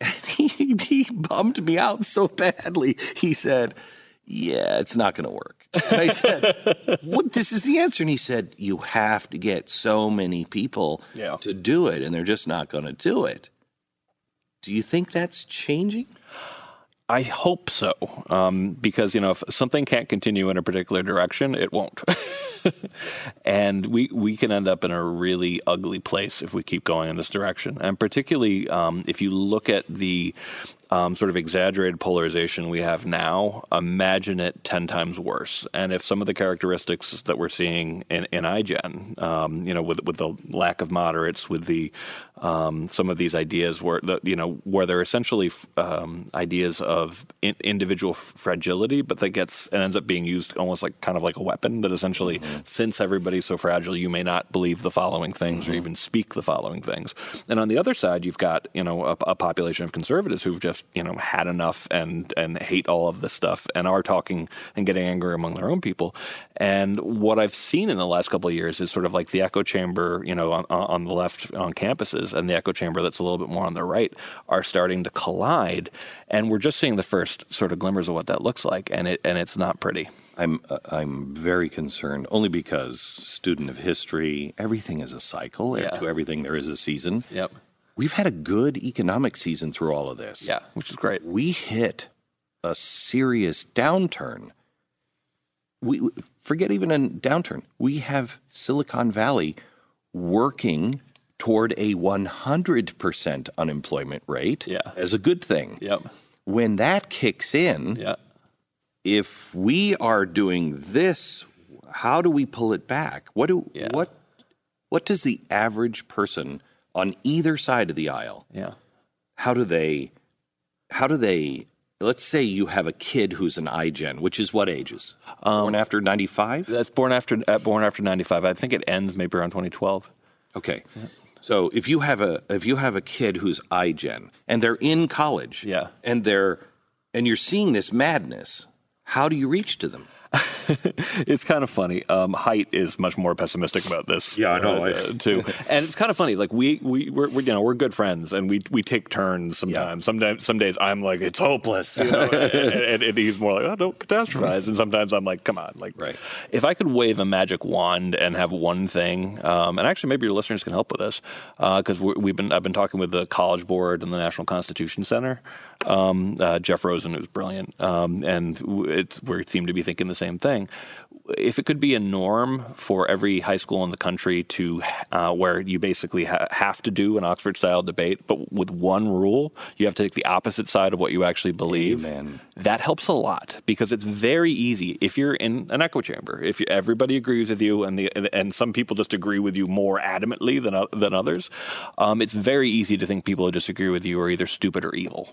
And he he bummed me out so badly. He said, "Yeah, it's not going to work." And I said, "What? This is the answer." And he said, "You have to get so many people Yeah. to do it, and they're just not going to do it." Do you think that's changing? I hope so, um, because you know if something can't continue in a particular direction, it won't, and we we can end up in a really ugly place if we keep going in this direction. And particularly um, if you look at the um, sort of exaggerated polarization we have now, imagine it ten times worse. And if some of the characteristics that we're seeing in, in iGen, um, you know, with with the lack of moderates, with the um, some of these ideas where the, you know where they're essentially um, ideas of in, individual fragility, but that gets and ends up being used almost like kind of like a weapon. That essentially, since everybody's so fragile, you may not believe the following things or even speak the following things. And on the other side, you've got you know a, a population of conservatives who've just you know had enough and and hate all of this stuff and are talking and getting angry among their own people. And what I've seen in the last couple of years is sort of like the echo chamber, you know, on, on the left on campuses and the echo chamber that's a little bit more on the right are starting to collide, and we're just seeing the first sort of glimmers of what that looks like, and it and it's not pretty. I'm uh, I'm very concerned only because student of history, everything is a cycle. Yeah. To everything there is a season. Yep. We've had a good economic season through all of this. Yeah, which is great. We hit a serious downturn. We forget even a downturn. We have Silicon Valley working toward a 100% unemployment rate Yeah. as a good thing. Yep. When that kicks in, Yeah. if we are doing this, how do we pull it back? What do Yeah. what what does the average person on either side of the aisle? Yeah. How do they how do they let's say you have a kid who's an iGen, which is what ages? Um, Born after 95? That's born after uh, born after ninety five. I think it ends maybe around twenty twelve. Okay. So if you have a if you have a kid who's iGen and they're in college, Yeah. and they're and you're seeing this madness, how do you reach to them? it's kind of funny. Um, Haidt is much more pessimistic about this. Yeah, I know. uh, too. and it's kind of funny. Like we we we're, we're you know we're good friends, and we we take turns sometimes. Sometimes some days I'm like it's hopeless, you know, and, and, and he's more like oh don't catastrophize, and sometimes I'm like come on, like Right. if I could wave a magic wand and have one thing, um, and actually maybe your listeners can help with this because we've been I've been talking with the College Board and the National Constitution Center. Um, uh, Jeff Rosen, who's brilliant, um, and we seem to be thinking the same thing. If it could be a norm for every high school in the country to uh, where you basically ha- have to do an Oxford style debate, but with one rule, you have to take the opposite side of what you actually believe Amen. that helps a lot because it's very easy if you're in an echo chamber if you, everybody agrees with you and the and some people just agree with you more adamantly than than others um, it's very easy to think people who disagree with you are either stupid or evil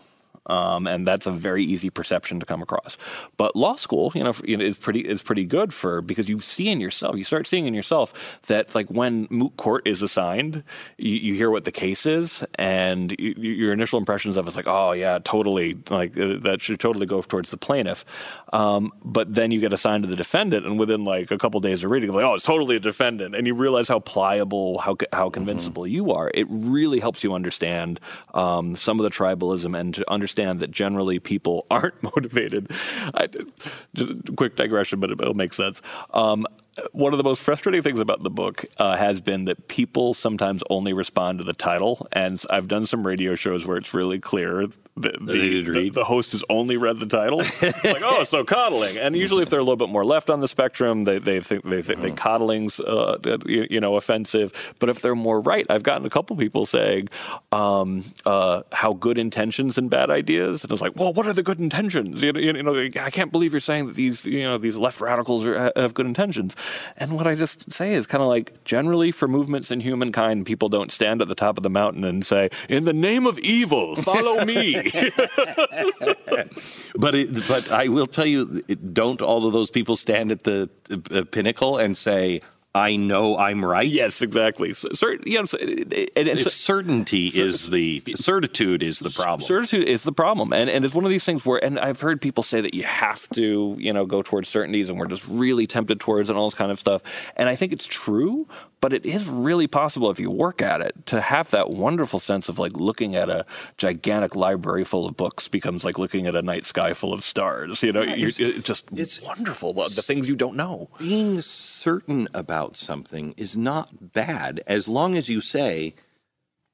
um, and that's a very easy perception to come across. But law school, you know, you know, is pretty is pretty good for because you see in yourself, you start seeing in yourself that like when moot court is assigned, you, you hear what the case is, and you, your initial impressions of it's like, oh yeah, totally, like uh, that should totally go towards the plaintiff. Um, but then you get assigned to the defendant, and within like a couple days of reading, like, oh, it's totally a defendant, and you realize how pliable, how how convincible you are. It really helps you understand um, some of the tribalism and to understand that generally people aren't motivated. I, quick digression, but it'll make sense. Um, one of the most frustrating things about the book uh, has been that people sometimes only respond to the title, and I've done some radio shows where it's really clear that the, the, the, host has only read the title. like, oh, so coddling. And usually, if they're a little bit more left on the spectrum, they they think they think uh-huh. coddling's uh, you, you, know offensive. But if they're more right, I've gotten a couple people saying um, uh, how good intentions and bad ideas. And I was like, well, what are the good intentions? You know, you know, I can't believe you're saying that these you know these left radicals are, have good intentions. And what I just say is kind of like generally for movements in humankind, people don't stand at the top of the mountain and say, "In the name of evil, follow me." but it, but I will tell you, don't all of those people stand at the uh, pinnacle and say, I know I'm right. Yes, exactly. So, you know, and, and it's, certainty is the certitude is the problem. Certitude is the problem, and and it's one of these things where, and I've heard people say that you have to, you know, go towards certainties, and we're just really tempted towards and all this kind of stuff. And I think it's true, but it is really possible if you work at it to have that wonderful sense of like looking at a gigantic library full of books becomes like looking at a night sky full of stars. You know, yeah, it's, it's, just it's wonderful the things you don't know. Being certain about something is not bad as long as you say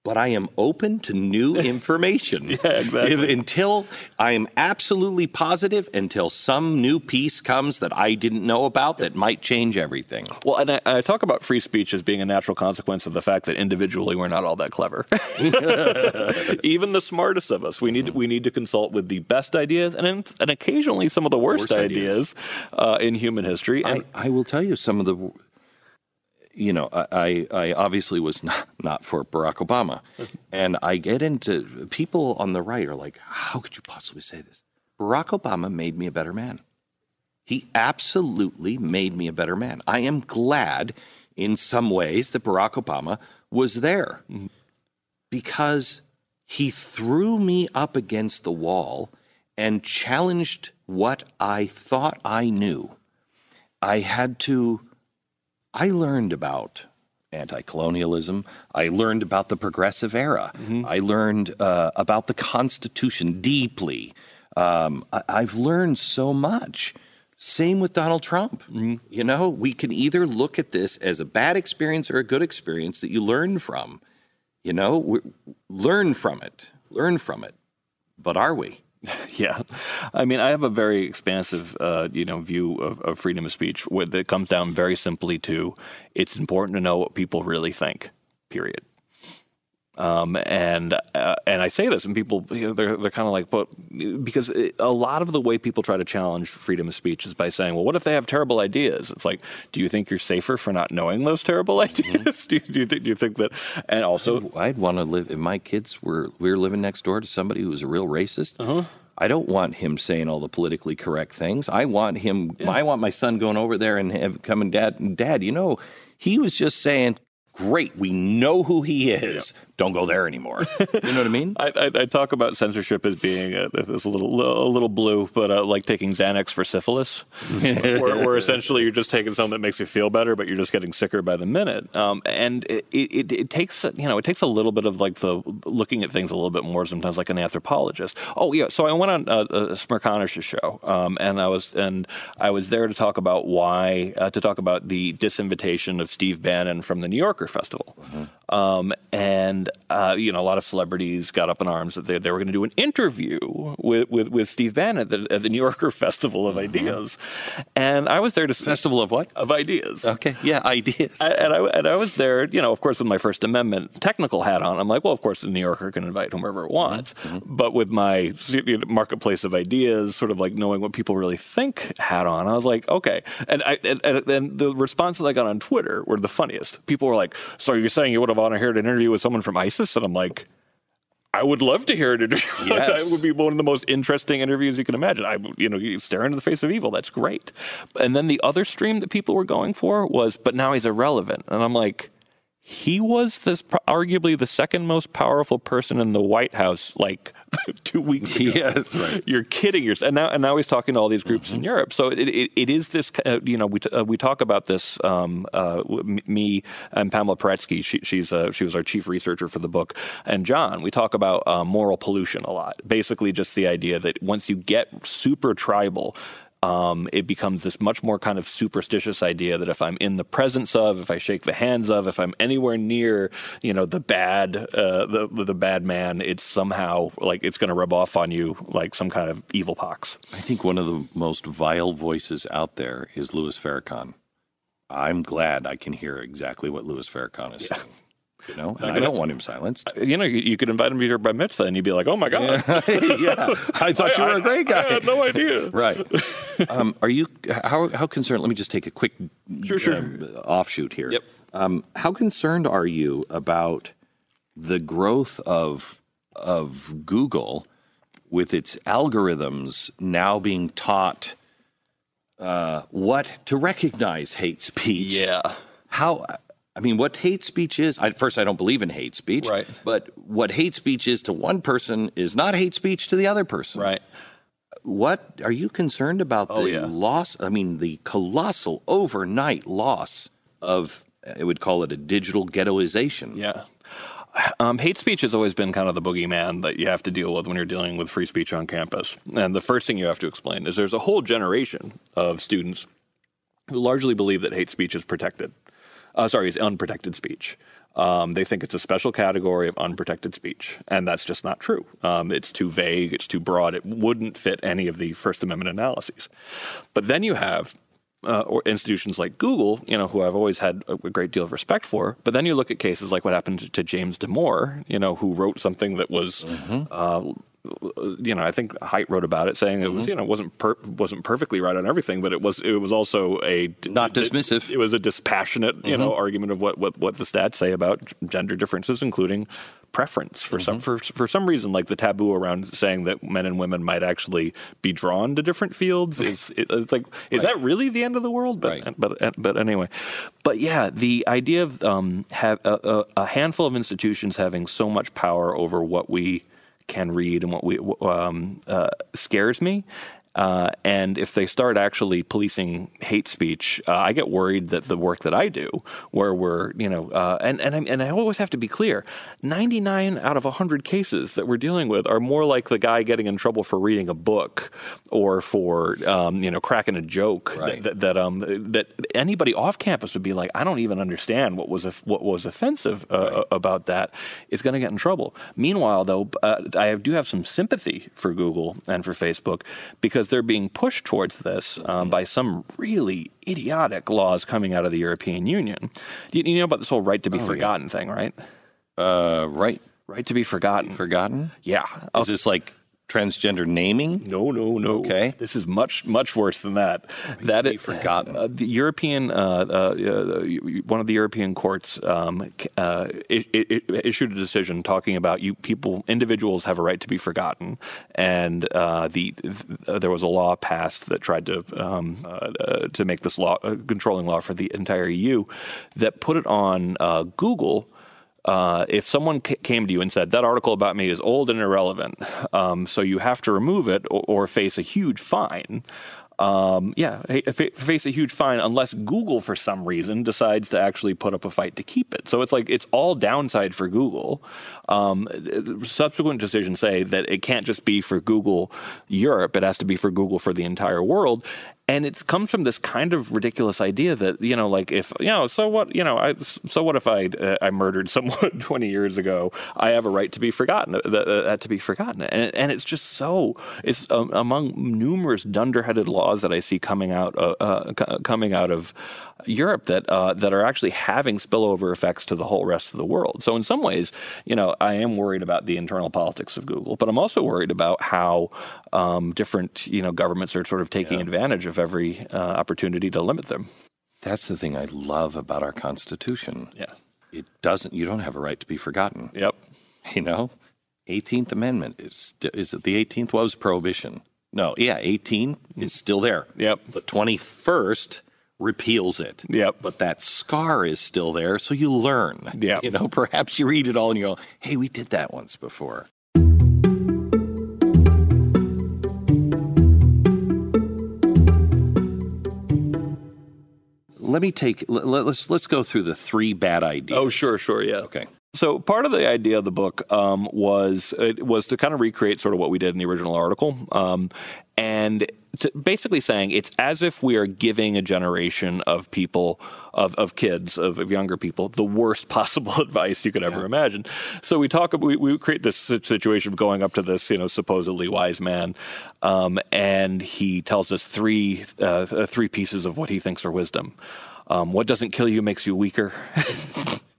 but I am open to new information. yeah, exactly. If, until I am absolutely positive, until some new piece comes that I didn't know about that might change everything. Well, and I, I, talk about free speech as being a natural consequence of the fact that individually we're not all that clever. Even the smartest of us, we need we need to consult with the best ideas and and occasionally some of the worst, worst ideas, ideas. Uh, in human history. And I, I will tell you some of the you know, I, I obviously was not, not for Barack Obama. and I get into people on the right are like, how could you possibly say this? Barack Obama made me a better man. He absolutely made me a better man. I am glad in some ways that Barack Obama was there mm-hmm. because he threw me up against the wall and challenged what I thought I knew. I had to I learned about anti colonialism. I learned about the progressive era. Mm-hmm. I learned uh, about the Constitution deeply. Um, I- have learned so much. Same with Donald Trump. Mm-hmm. You know, we can either look at this as a bad experience or a good experience that you learn from. You know, learn from it. Learn from it. But are we? Yeah, I mean, I have a very expansive, uh, you know, view of, of freedom of speech that comes down very simply to it's important to know what people really think. Period. Um, and uh, and I say this, and people you know, they're they're kind of like, but because it, a lot of the way people try to challenge freedom of speech is by saying, well, what if they have terrible ideas? It's like, do you think you're safer for not knowing those terrible ideas? Mm-hmm. do, you, do, you think, do you think that? And also, I'd, I'd want to live if my kids were we were living next door to somebody who was a real racist. Uh-huh. I don't want him saying all the politically correct things. I want him. Yeah. I want my son going over there and have, coming, dad, dad. You know, he was just saying great. We know who he is. Don't go there anymore. You know what I mean? I, I, I, talk about censorship as being a, a little a little blue, but uh, like taking Xanax for syphilis, where, where, essentially you're just taking something that makes you feel better, but you're just getting sicker by the minute. Um, and it, it, it, takes you know it takes a little bit of like the looking at things a little bit more sometimes like an anthropologist. Oh yeah, so I went on a, a Smerconish's show, um, and I was and I was there to talk about why uh, to talk about the disinvitation of Steve Bannon from the New Yorker Festival. Mm-hmm. Um, and uh, you know, a lot of celebrities got up in arms that they, they were going to do an interview with, with, with Steve Bannon at the, at the, New Yorker Festival of mm-hmm. Ideas, and I was there to Festival of what? Of Ideas. Okay, yeah, ideas. I, and I and I was there, you know, of course, with my First Amendment technical hat on. I'm like, well, of course, the New Yorker can invite whomever it wants, mm-hmm. but with my marketplace of ideas, sort of like knowing what people really think hat on, I was like, okay. And I and, and the responses I got on Twitter were the funniest. People were like, "So you're saying you would have want to hear an interview with someone from ISIS? And I'm like, I would love to hear interview. Yes. that would be one of the most interesting interviews you can imagine. I, you know, you stare into the face of evil. That's great. And then the other stream that people were going for was, but now he's irrelevant. And I'm like, he was this arguably the second most powerful person in the White House like two weeks ago. Yes, right. You're kidding yourself. And now, and now he's talking to all these groups mm-hmm. in Europe. So it, it, it is this, uh, you know, we, t- uh, we talk about this, um, uh, me and Pamela Paresky, she, she's, uh, she was our chief researcher for the book, and John, we talk about uh, moral pollution a lot. Basically just the idea that once you get super tribal, um, it becomes this much more kind of superstitious idea that if I'm in the presence of, if I shake the hands of, if I'm anywhere near, you know, the bad, uh, the the bad man, it's somehow like it's going to rub off on you like some kind of evil pox. I think one of the most vile voices out there is Louis Farrakhan. I'm glad I can hear exactly what Louis Farrakhan is saying. You know, and I don't want him silenced. You know, you, could invite him to your bar mitzvah, and you'd be like, "Oh my god, yeah, I thought you were a great guy." I had no idea." Right. Um, are you how how concerned? Let me just take a quick Sure, sure. um, offshoot here. Yep. Um, how concerned are you about the growth of of Google with its algorithms now being taught uh, what to recognize hate speech? Yeah. How? I mean, what hate speech is? I, first, I don't believe in hate speech. Right. But what hate speech is to one person is not hate speech to the other person. Right. What are you concerned about Oh, the yeah. loss? I mean, the colossal overnight loss of, I would call it a digital ghettoization. Yeah. Um, hate speech has always been kind of the boogeyman that you have to deal with when you're dealing with free speech on campus. And the first thing you have to explain is there's a whole generation of students who largely believe that hate speech is protected. Uh, sorry, is unprotected speech. Um, they think it's a special category of unprotected speech, and that's just not true. Um, it's too vague, it's too broad, it wouldn't fit any of the First Amendment analyses. But then you have uh, or institutions like Google, you know, who I've always had a great deal of respect for. But then you look at cases like what happened to James Damore, you know, who wrote something that was, uh, you know, I think Haidt wrote about it, saying it was, mm-hmm. you know, wasn't per- wasn't perfectly right on everything, but it was it was also a Not dismissive. It, was a dispassionate, you know, mm-hmm. argument of what, what what the stats say about gender differences, including preference for some mm-hmm. for for some reason like the taboo around saying that men and women might actually be drawn to different fields is it, it's like is that really the end of the world? But Right. but but anyway. But yeah the idea of um have a, a handful of institutions having so much power over what we can read and what we um, uh, scares me uh, and if they start actually policing hate speech, uh, I get worried that the work that I do, where we're, you know, uh, and and I, and I always have to be clear: ninety nine out of hundred cases that we're dealing with are more like the guy getting in trouble for reading a book or for, um, you know, cracking a joke Right. that that um that anybody off campus would be like, I don't even understand what was what was offensive uh, about that is going to get in trouble. Meanwhile, though, uh, I do have some sympathy for Google and for Facebook because they're being pushed towards this um, by some really idiotic laws coming out of the European Union. You, you know about this whole right to be forgotten thing, right? Uh, right. Right to be forgotten. Forgotten? yeah. Is this like transgender naming? No, no, no. Okay. This is much, much worse than that. that it- forgotten. Uh, the European, uh, uh, uh, one of the European courts um, c- uh, i i issued a decision talking about you people, individuals have a right to be forgotten, and uh, the th- there was a law passed that tried to um, uh, to make this law uh, controlling law for the entire EU that put it on uh, Google uh, if someone ca- came to you and said that article about me is old and irrelevant, um, so you have to remove it or, or face a huge fine. Um, yeah, fa- fa- face a huge fine unless Google, for some reason, decides to actually put up a fight to keep it. So it's like it's all downside for Google. Um, subsequent decisions say that it can't just be for Google Europe; it has to be for Google for the entire world. And it comes from this kind of ridiculous idea that you know, like if you know, so what? You know, I, so what if I uh, I murdered someone twenty years ago? I have a right to be forgotten. That, that to be forgotten, and, and it's just so it's um, among numerous dunderheaded laws that I see coming out uh, uh, co- coming out of Europe that uh, that are actually having spillover effects to the whole rest of the world. So in some ways, you know, I am worried about the internal politics of Google, but I'm also worried about how um, different you know governments are sort of taking advantage of every uh, opportunity to limit them. That's the thing I love about our Constitution. Yeah. It doesn't. You don't have a right to be forgotten. Yep. You know, Eighteenth Amendment is is it the Eighteenth was prohibition? No, yeah, eighteen is still there. Yep. The twenty first repeals it. Yep. But that scar is still there, so you learn. Yep. You know, perhaps you read it all and you go, "Hey, we did that once before." Let me take. Let, let's let's go through the three bad ideas. Oh, sure, sure, yeah. Okay. So part of the idea of the book um, was it was to kind of recreate sort of what we did in the original article, um, and to basically saying it's as if we are giving a generation of people, of, of kids, of, of younger people, the worst possible advice you could ever imagine. So we talk, we, we create this situation of going up to this, you know, supposedly wise man, um, and he tells us three uh, three pieces of what he thinks are wisdom. Um, what doesn't kill you makes you weaker.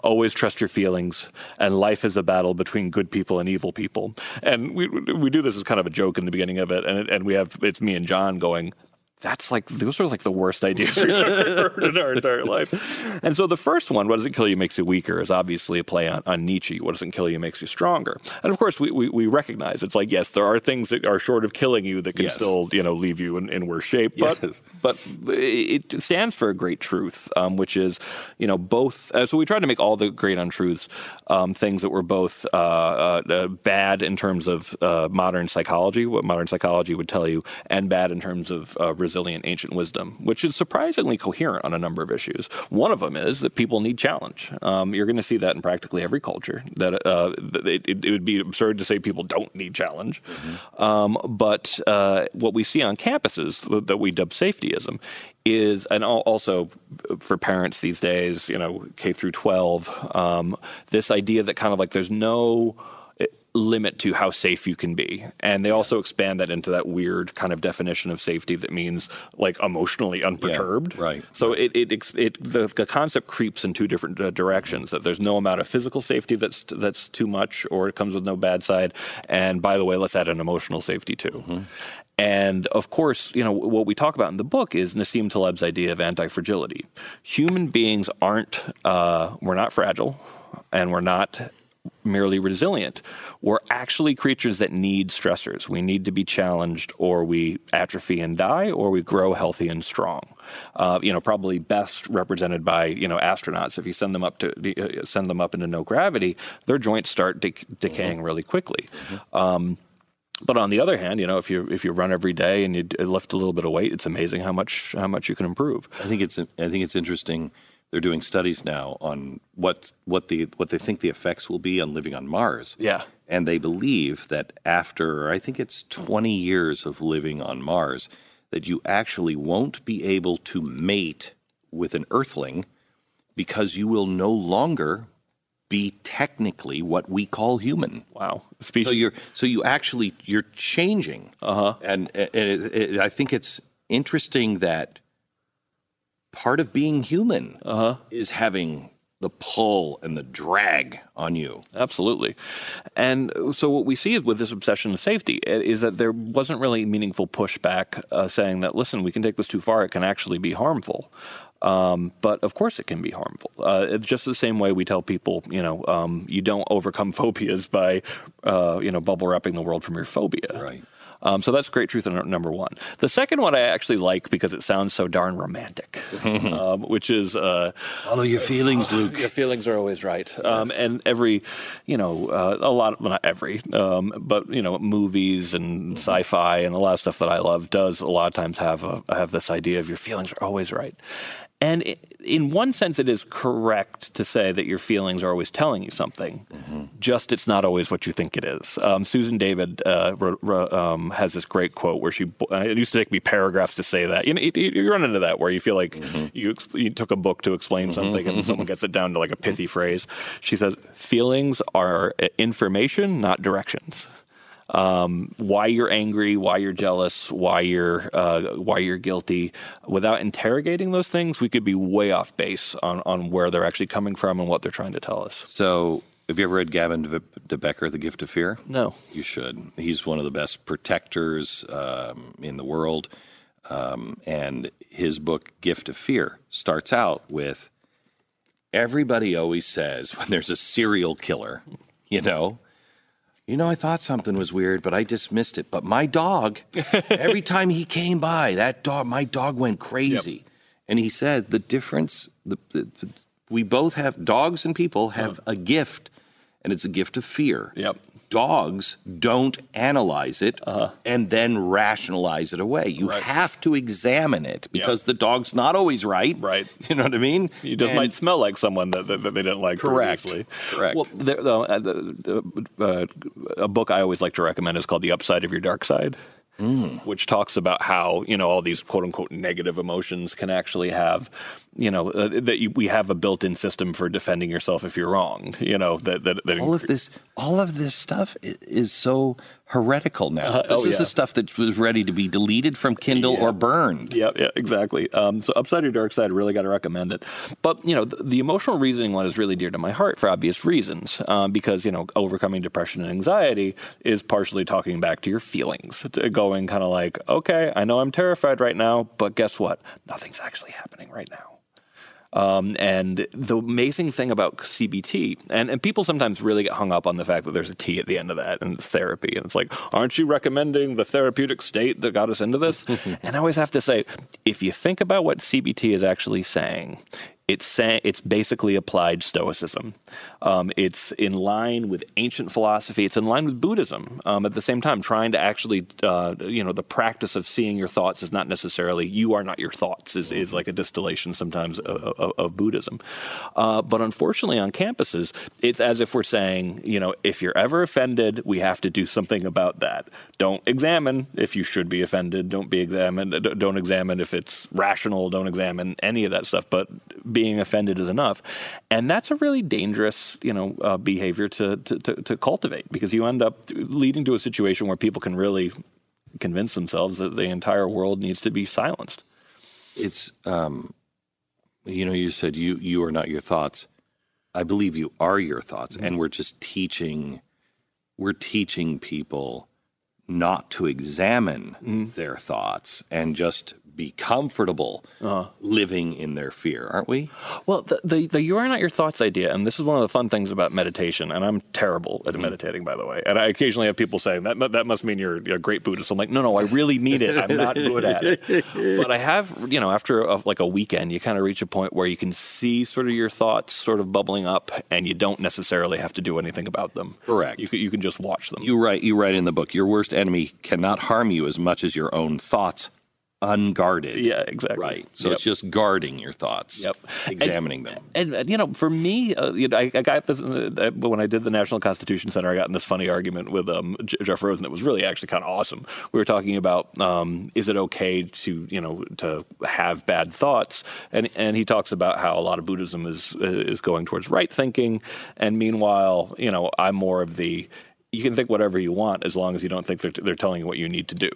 Always trust your feelings, and life is a battle between good people and evil people. And we we do this as kind of a joke in the beginning of it, and and we have it's me and John going, that's like those are like the worst ideas we've ever heard in our entire life. And so the first one, what doesn't kill you makes you weaker, is obviously a play on, on Nietzsche. What doesn't kill you makes you stronger. And of course, we, we, we, recognize it's like yes, there are things that are short of killing you that can yes. still you know leave you in, in worse shape. But yes. but it stands for a great truth, um, which is you know both. Uh, so we tried to make all the great untruths um, things that were both uh, uh, bad in terms of uh, modern psychology, what modern psychology would tell you, and bad in terms of resilient ancient wisdom, which is surprisingly coherent on a number of issues. One of them is that people need challenge. Um, you're going to see that in practically every culture. That uh, it, it, would be absurd to say people don't need challenge. Mm-hmm. Um, but uh, what we see on campuses that we dub safetyism is, and also for parents these days, you know, K through 12, um, this idea that kind of like there's no limit to how safe you can be. And they also expand that into that weird kind of definition of safety that means like emotionally unperturbed. Yeah, right. So It, it, it, the, the, concept creeps in two different uh, directions that there's no amount of physical safety that's that's too much or it comes with no bad side. And by the way, let's add an emotional safety too. Mm-hmm. And of course, you know, what we talk about in the book is Nassim Taleb's idea of anti-fragility. Human beings aren't, uh, we're not fragile and we're not merely resilient. We're actually creatures that need stressors. We need to be challenged, or we atrophy and die, or we grow healthy and strong. Uh, you know, probably best represented by you know astronauts. If you send them up to uh, send them up into no gravity, their joints start de- decaying really quickly. Mm-hmm. Um, but on the other hand, you know, if you if you run every day and you lift a little bit of weight, it's amazing how much how much you can improve. I think it's I think it's interesting they're doing studies now on what what the what they think the effects will be on living on Mars. Yeah. And they believe that after I think it's 20 years of living on Mars that you actually won't be able to mate with an earthling because you will no longer be technically what we call human. Wow. So you're so you actually you're changing. Uh-huh. And, and it, it, I think it's interesting that part of being human uh-huh. is having the pull and the drag on you. Absolutely. And so what we see with this obsession with safety is that there wasn't really meaningful pushback uh, saying that, listen, we can take this too far. It can actually be harmful. Um, but of course, it can be harmful. Uh, it's just the same way we tell people, you know, um, you don't overcome phobias by, uh, you know, bubble wrapping the world from your phobia. Right. Um, so that's great truth number one. The second one I actually like because it sounds so darn romantic, um, which is uh, follow your feelings, Luke. Your feelings are always right. Um, yes. And every, you know, uh, a lot, well, not every, um, but you know, movies and mm-hmm. sci-fi and a lot of stuff that I love does a lot of times have a, have this idea of your feelings are always right. And in one sense, it is correct to say that your feelings are always telling you something. Mm-hmm. Just it's not always what you think it is. Um, Susan David uh, um, has this great quote where she. Uh, it used to take me paragraphs to say that. You know, you, you run into that where you feel like mm-hmm. you you took a book to explain mm-hmm. something, and someone gets it down to like a pithy phrase. She says, "Feelings are information, not directions." Um, why you're angry, why you're jealous, why you're uh, why you're guilty. Without interrogating those things, we could be way off base on on where they're actually coming from and what they're trying to tell us. So. Have you ever read Gavin de Becker, The Gift of Fear? No. You should. He's one of the best protectors um, in the world. Um, and his book, Gift of Fear, starts out with everybody always says when there's a serial killer, you know, you know, I thought something was weird, but I dismissed it. But my dog, every time he came by, that dog, my dog went crazy. Yep. And he said the difference, the, the, the, we both have, dogs and people have uh-huh. a gift, and it's a gift of fear. Yep. Dogs don't analyze it and then rationalize it away. You Uh-huh. Right. have to examine it because the dog's not always right. Right. You know what I mean? You just And- might smell like someone that, that, that they didn't like Correct. previously. Correct. Well, there, uh, the, the, uh, a book I always like to recommend is called "The Upside of Your Dark Side," Mm. which talks about how you know all these quote unquote negative emotions can actually have, you know, uh, that you, we have a built-in system for defending yourself if you're wronged. You know that that, that all of this all of this stuff is so heretical now. this oh, is yeah. the stuff that was ready to be deleted from Kindle or burned. Yeah, yeah, exactly. Um, so Upside Your Dark Side, really got to recommend it. But you know, the, the emotional reasoning one is really dear to my heart for obvious reasons. Um, because you know, overcoming depression and anxiety is partially talking back to your feelings, going kind of like, okay, I know I'm terrified right now, but guess what? Nothing's actually happening right now. Um, and the amazing thing about CBT, and, and people sometimes really get hung up on the fact that there's a T at the end of that, and it's therapy. And it's like, aren't you recommending the therapeutic state that got us into this? and I always have to say, if you think about what CBT is actually saying, it's saying it's basically applied Stoicism. Um, it's in line with ancient philosophy. It's in line with Buddhism. Um, at the same time, trying to actually, uh, you know, the practice of seeing your thoughts is not necessarily you are not your thoughts. Is is like a distillation sometimes of, of, of Buddhism. Uh, but unfortunately, on campuses, it's as if we're saying, you know, if you're ever offended, we have to do something about that. Don't examine if you should be offended. Don't be examined. Don't examine if it's rational. Don't examine any of that stuff. But being offended is enough, and that's a really dangerous, you know, uh, behavior to, to to to cultivate because you end up leading to a situation where people can really convince themselves that the entire world needs to be silenced. It's um, you know, you said you you are not your thoughts. I believe you are your thoughts, and we're just teaching we're teaching people not to examine their thoughts and just be comfortable uh-huh. living in their fear, aren't we? Well, the, the the you are not your thoughts idea, and this is one of the fun things about meditation. And I'm terrible at mm-hmm. meditating, by the way. And I occasionally have people saying that that must mean you're, a great Buddhist. I'm like, no, no, I really mean it. I'm not good at it. But I have, you know, after a, like a weekend, you kind of reach a point where you can see sort of your thoughts sort of bubbling up, and you don't necessarily have to do anything about them. Correct. You you can just watch them. You write you write in the book, your worst enemy cannot harm you as much as your own thoughts unguarded. yeah, exactly. Right. So Yep. it's just guarding your thoughts. Yep. Examining them. And, uh, you know, for me, uh, you know, I, I got this uh, when I did the National Constitution Center. I got in this funny argument with um, J- Jeff Rosen that was really actually kind of awesome. We were talking about um, is it okay to you know to have bad thoughts, and and he talks about how a lot of Buddhism is is going towards right thinking, and meanwhile, you know, I'm more of the you can think whatever you want as long as you don't think they're, they're telling you what you need to do.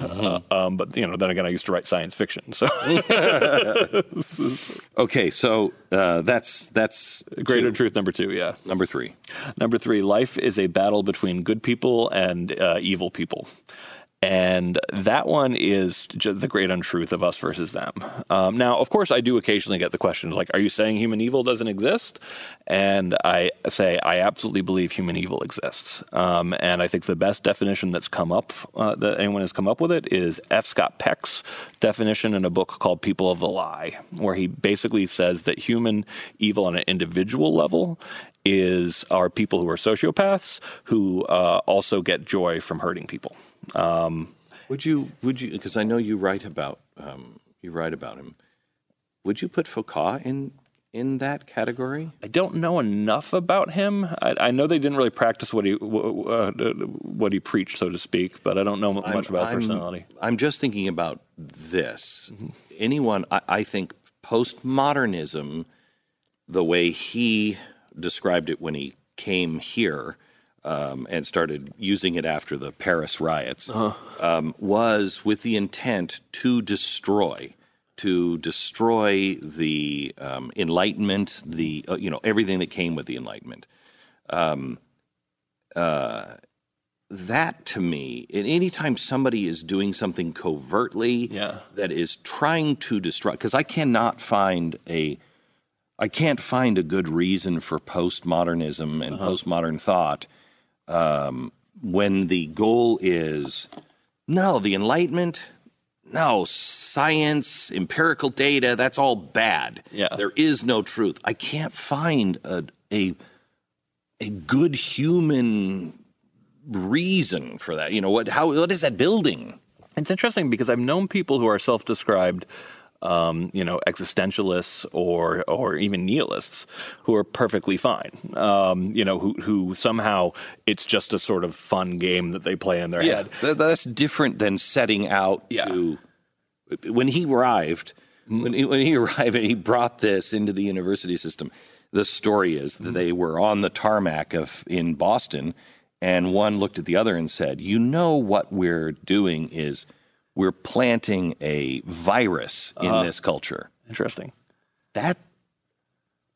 Uh, um, but you know, then again, I used to write science fiction, so Okay, so uh, that's that's greater two. truth number two, yeah. number three. Number three, life is a battle between good people and uh, evil people. And that one is the great untruth of us versus them. Um, now, of course, I do occasionally get the question like, are you saying human evil doesn't exist? And I say, I absolutely believe human evil exists. Um, and I think the best definition that's come up, uh, that anyone has come up with it, is M. Scott Peck's definition in a book called People of the Lie, where he basically says that human evil on an individual level is are people who are sociopaths who uh, also get joy from hurting people. Um, Would you would you because I know you write about um, you write about him. Would you put Foucault in in that category? I don't know enough about him. I, I know they didn't really practice what he uh, what he preached, so to speak, but I don't know much I'm- about I'm- personality. I'm just thinking about this. Anyone, I, I think postmodernism, the way he described it when he came here um, and started using it after the Paris riots, um, was with the intent to destroy. To destroy the um, Enlightenment, the uh, you know everything that came with the Enlightenment, that to me, and anytime somebody is doing something covertly Yeah. that is trying to destroy, because I cannot find a, I can't find a good reason for postmodernism and postmodern thought um, when the goal is no, the Enlightenment, no, science, empirical data, that's all bad. Yeah. There is no truth. I can't find a, a, a good human reason for that? You know, what how what is that building? It's interesting because I've known people who are self-described, um, you know, existentialists or or even nihilists who are perfectly fine. Um, you know, who who somehow it's just a sort of fun game that they play in their head. That's different than setting out Yeah. to. When he arrived, when he, when he arrived and he brought this into the university system, the story is that they were on the tarmac of in Boston, and one looked at the other and said, "You know what we're doing is we're planting a virus in uh-huh. this culture. Interesting. That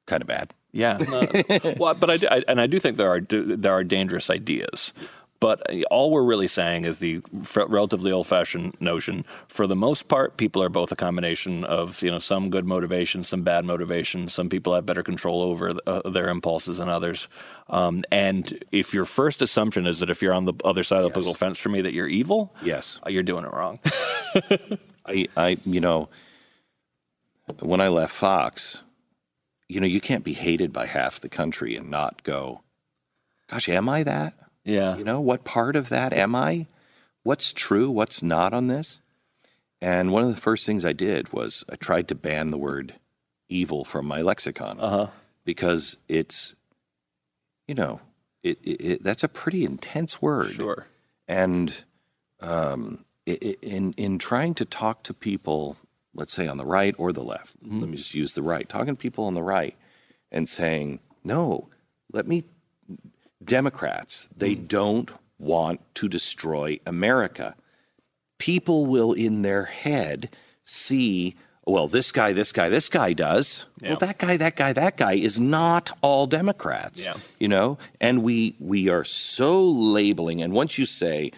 kind of bad." Yeah. Well, but I, I and I do think there are there are dangerous ideas. But all we're really saying is the relatively old-fashioned notion. For the most part, people are both a combination of you know some good motivation, some bad motivation. Some people have better control over uh, their impulses than others. Um, and if your first assumption is that if you're on the other side of the political fence for me that you're evil, Yes. uh, you're doing it wrong. I, I, you know, when I left Fox, you know, you can't be hated by half the country and not go, gosh, am I that? Yeah. You know, what part of that am I? What's true? What's not on this? And one of the first things I did was I tried to ban the word evil from my lexicon Uh huh. because it's, you know, it, it, it, that's a pretty intense word Sure. and um, in in trying to talk to people, let's say on the right or the left, let me just use the right, talking to people on the right, and saying, no, let me. Democrats, they don't want to destroy America. People will, in their head, see. Well, this guy, this guy, this guy does. Well, that guy, that guy, that guy is not all Democrats Yeah. you know and we we are so labeling and once you say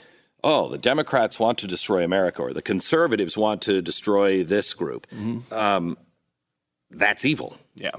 oh the democrats want to destroy america or the conservatives want to destroy this group um, that's evil Yeah.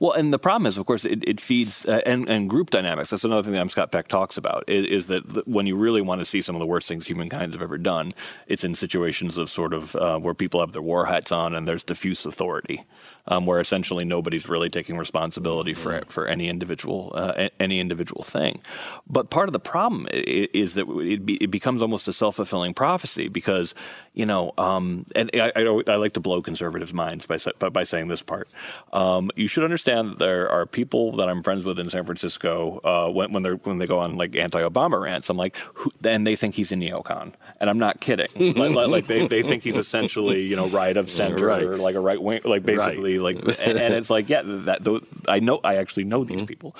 Well, and the problem is, of course, it, it feeds uh, and, and group dynamics. That's another thing that M. Scott Peck talks about is, is that th- when you really want to see some of the worst things humankind have ever done, it's in situations of sort of uh, where people have their war hats on and there's diffuse authority, um, where essentially nobody's really taking responsibility for for any individual uh, any individual thing. But part of the problem is that it, be, it becomes almost a self fulfilling prophecy because you know, um, and I, I, I like to blow conservatives' minds by by, by saying this part. Um, you should understand that there are people that I'm friends with in San Francisco uh, when, when they when they go on like anti-Obama rants. I'm like, who, and they think he's a neocon, and I'm not kidding. like, like, they, they think he's essentially you know right of center Right. or like a right wing, like basically like, and, and it's like yeah, that those, I know I actually know these people,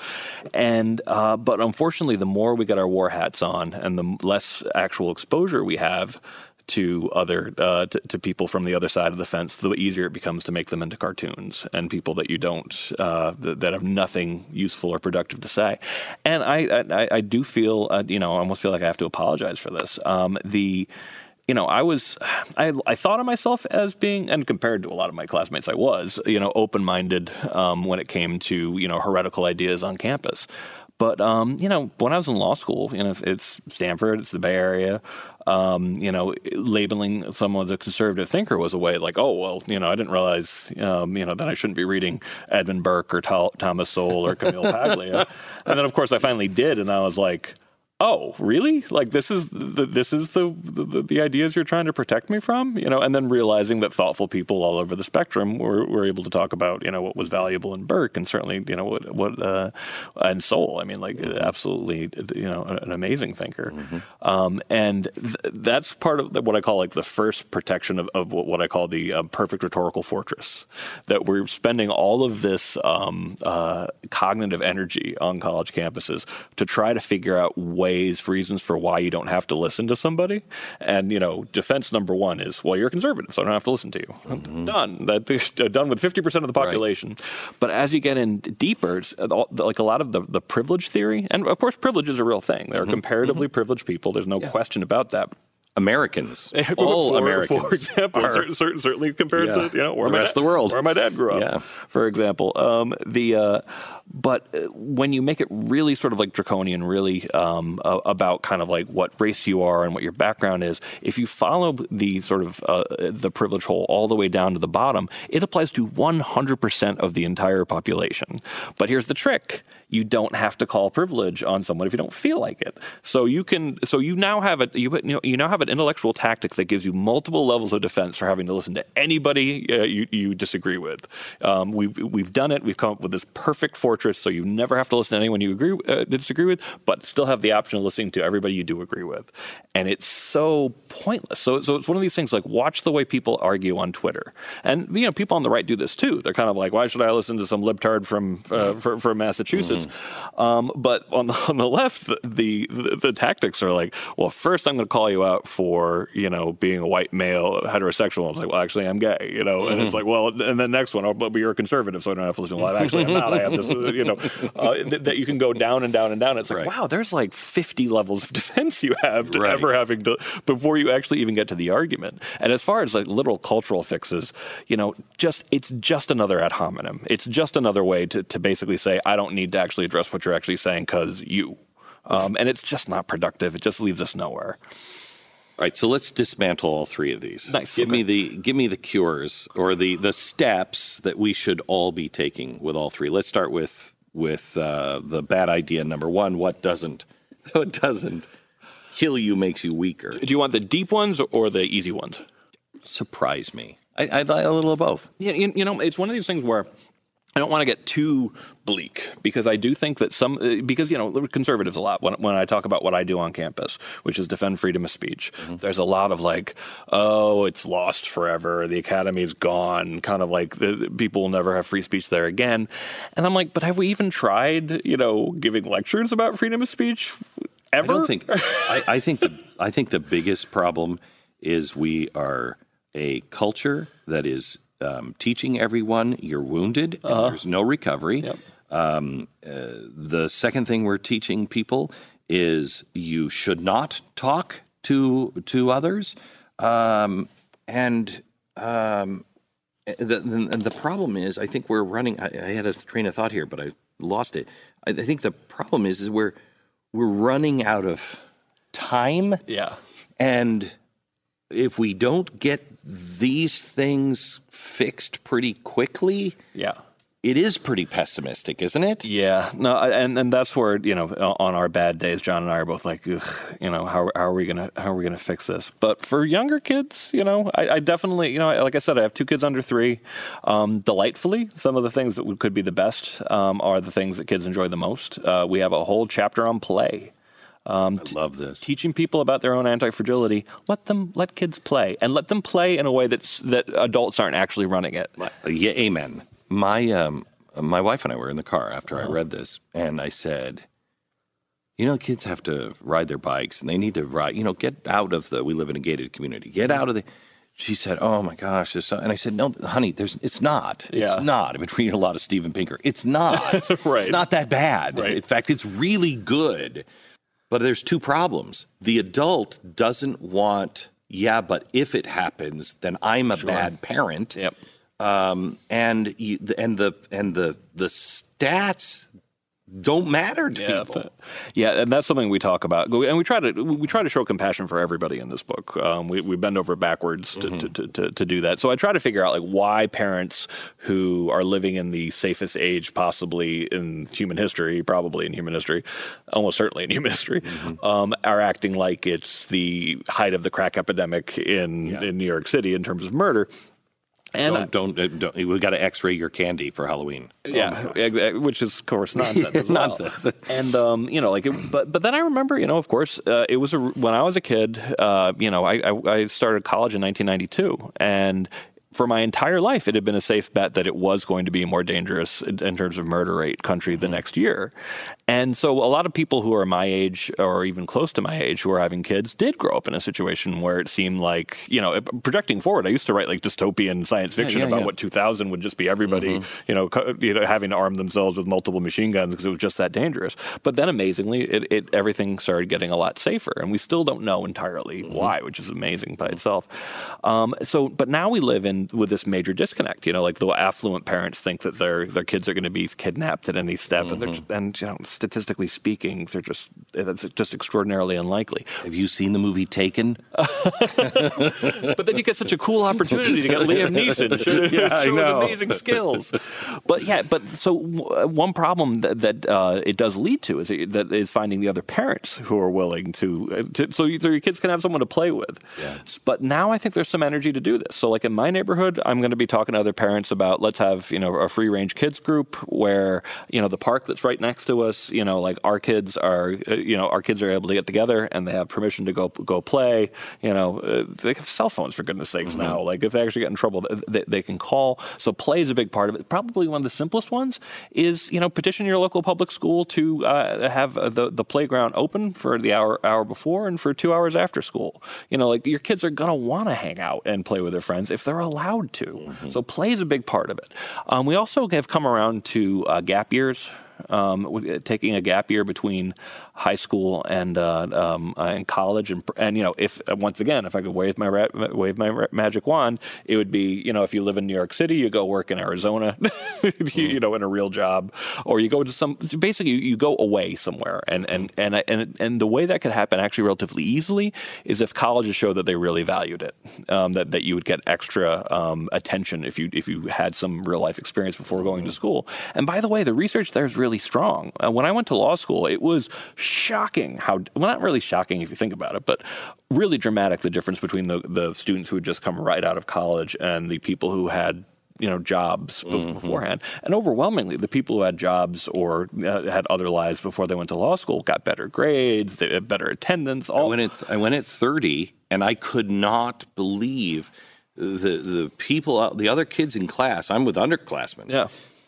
and uh, but unfortunately, the more we get our war hats on, and the less actual exposure we have to other uh, to, to people from the other side of the fence, the easier it becomes to make them into cartoons and people that you don't uh, that, that have nothing useful or productive to say. And I I, I do feel uh, you know I almost feel like I have to apologize for this. Um, the you know, I was, I, I thought of myself as being, and compared to a lot of my classmates, I was, you know, open minded um, when it came to, you know, heretical ideas on campus. But, um, you know, when I was in law school, you know, it's, it's Stanford, it's the Bay Area, um, you know, labeling someone as a conservative thinker was a way like, oh, well, you know, I didn't realize, um, you know, that I shouldn't be reading Edmund Burke or Tho- Thomas Sowell or Camille Paglia. and then, of course, I finally did, and I was like, oh really? Like this is the, this is the, the the ideas you're trying to protect me from? You know and then realizing that thoughtful people all over the spectrum were, were able to talk about you know what was valuable in Burke and certainly you know what what uh, and Sowell I mean like absolutely you know an amazing thinker. Um, and th- that's part of what I call like the first protection of, of what, what I call the uh, perfect rhetorical fortress that we're spending all of this um, uh, cognitive energy on college campuses to try to figure out ways, reasons for why you don't have to listen to somebody. And you know, defense number one is, well, you're conservative, so I don't have to listen to you. Mm-hmm. Done. That's done with fifty percent of the population. But as you get in deeper, it's uh, like a lot of the, the privilege theory, and of course, privilege is a real thing. There are mm-hmm. comparatively mm-hmm. privileged people. There's no question about that. Americans, all for, Americans, for example, are- certain, certain, certainly compared Yeah. to you know where The my rest dad- of the world. where my dad grew up, Yeah. for example. Um, the uh, but uh, when you make it really sort of like draconian, really um, uh, about kind of like what race you are and what your background is, if you follow the sort of uh, the privilege hole all the way down to the bottom, it applies to 100% of the entire population. But here's the trick: you don't have to call privilege on someone if you don't feel like it. So you can. So you now have a you, you know you now have an intellectual tactic that gives you multiple levels of defense for having to listen to anybody uh, you, you disagree with. Um, we've we've done it. We've come up with this perfect fortress, so you never have to listen to anyone you agree uh, disagree with, but still have the option of listening to everybody you do agree with. And it's so pointless. So so it's one of these things like watch the way people argue on Twitter, and you know people on the right do this too. They're kind of like, why should I listen to some libtard from uh, from, from Massachusetts? Um, but on the, on the left, the, the the tactics are like, well, first I'm going to call you out for you know being a white male heterosexual. I was like, well, actually, I'm gay, you know, and it's like, well, and then next one, oh, but you're a conservative, so I don't have to listen to live. Actually, I'm not. I have this, uh, you know, uh, th- that you can go down and down and down. It's like, Right. wow, there's like 50 levels of defense you have to Right. ever having to before you actually even get to the argument. And as far as like literal cultural fixes, you know, just it's just another ad hominem. It's just another way to to basically say I don't need to actually address what you're actually saying because you. Um, and it's just not productive. It just leaves us nowhere. All right, so let's dismantle all three of these. Nice, Give okay. me the give me the cures or the the steps that we should all be taking with all three. Let's start with with uh, the bad idea number one. What doesn't what doesn't kill you makes you weaker. Do you want the deep ones or the easy ones? Surprise me. I, I'd like a little of both. Yeah, you, you know, it's one of these things where I don't want to get too bleak because I do think that some uh, because you know conservatives a lot when when I talk about what I do on campus, which is defend freedom of speech. There's a lot of like, oh, it's lost forever. The academy's gone. Kind of like the, the people will never have free speech there again. And I'm like, but have we even tried? You know, giving lectures about freedom of speech ever? I don't think. I, I think the I think the biggest problem is we are a culture that is um, teaching everyone you're wounded and there's no recovery. Yep. Um, uh, the second thing we're teaching people is you should not talk to to others, um, and um, the, the the problem is I think we're running. I, I had a train of thought here, but I lost it. I, I think the problem is is we're we're running out of time Yeah. and if we don't get these things fixed pretty quickly, Yeah. it is pretty pessimistic, isn't it? Yeah, no, and and that's where you know on our bad days, Jon and I are both like, Ugh, you know, how how are we gonna how are we gonna fix this? But for younger kids, you know, I, I definitely, you know, like I said, I have two kids under three. Um, delightfully, some of the things that could be the best um, are the things that kids enjoy the most. Uh, we have a whole chapter on play. I love this. Teaching people about their own anti-fragility, let them let kids play, and let them play in a way that's that adults aren't actually running it. My- yeah, amen. My um, my wife and I were in the car after. I read this, and I said, "You know, kids have to ride their bikes, and they need to ride. You know, get out of the. We live in a gated community. Get out of the." She said, "Oh my gosh!" This, and I said, "No, honey, there's. It's not. It's Yeah. not. I've been reading a lot of Steven Pinker. It's not. Right. It's not that bad. Right. In fact, it's really good. But there's two problems. The adult doesn't want. Yeah, but if it happens, then I'm a bad parent Yep. um, and you, and the and the the stats don't matter to Yeah, people. yeah, and that's something we talk about, and we try to we try to show compassion for everybody in this book. Um, we, we bend over backwards to, to, to, to, to do that. So I try to figure out like why parents who are living in the safest age possibly in human history, probably in human history, almost certainly in human history, um, are acting like it's the height of the crack epidemic in in New York City in terms of murder. And Don't, don't, uh, don't we got to X-ray your candy for Halloween? yeah, ex- which is of course nonsense. well. Nonsense. And um, you know, like, it, but but then I remember, you know, of course, uh, it was a, when I was a kid. Uh, you know, I, I I started college in 1992, and for my entire life, it had been a safe bet that it was going to be more dangerous in, terms of murder rate country the mm-hmm. next year. And so a lot of people who are my age or even close to my age who are having kids did grow up in a situation where it seemed like, you know, projecting forward, I used to write like dystopian science fiction yeah, about yeah. what 2000 would just be everybody, mm-hmm. you, know, co- you know, having to arm themselves with multiple machine guns because it was just that dangerous. But then amazingly, it, it everything started getting a lot safer. And we still don't know entirely mm-hmm. why, which is amazing by itself. Um, so, but now we live in with this major disconnect. You know, like the affluent parents think that their their kids are going to be kidnapped at any step, and, they're, and you know, statistically speaking, they're just it's just extraordinarily unlikely. Have you seen the movie Taken? But then you get such a cool opportunity to get Liam Neeson show, Yeah, his amazing skills. But yeah, but so w- one problem that, that uh, it does lead to is it, that is finding the other parents who are willing to, to so, you, so your kids can have someone to play with. Yeah. But now I think there's some energy to do this. So like in my neighborhood, I'm going to be talking to other parents about let's have you know a free range kids group where you know the park that's right next to us, you know like our kids are uh, you know our kids are able to get together and they have permission to go go play. You know uh, they have cell phones for goodness sakes now. Like if they actually get in trouble, they, they can call. So play is a big part of it. Probably one of the simplest ones is you know petition your local public school to uh, have uh, the the playground open for the hour hour before and for two hours after school. You know like your kids are gonna want to hang out and play with their friends if they're allowed to. So play is a big part of it. Um, we also have come around to uh, gap years. Um, taking a gap year between high school and uh, um, uh, and college, and and you know, if uh, once again, if I could wave my ra- wave my ra- magic wand, it would be you know, if you live in New York City, you go work in Arizona, you, you know, in a real job, or you go to some basically you, you go away somewhere, and and and and and the way that could happen actually relatively easily is if colleges show that they really valued it, um, that that you would get extra um, attention if you if you had some real life experience before going to school. And by the way, the research there is really strong. Uh, when I went to law school, it was shocking how well not really shocking if you think about it, but really dramatic the difference between the the students who had just come right out of college and the people who had you know jobs be- beforehand and overwhelmingly the people who had jobs or uh, had other lives before they went to law school got better grades they had better attendance I all went at I went at thirty, and I could not believe the the people, the other kids in class. I'm with underclassmen. Yeah.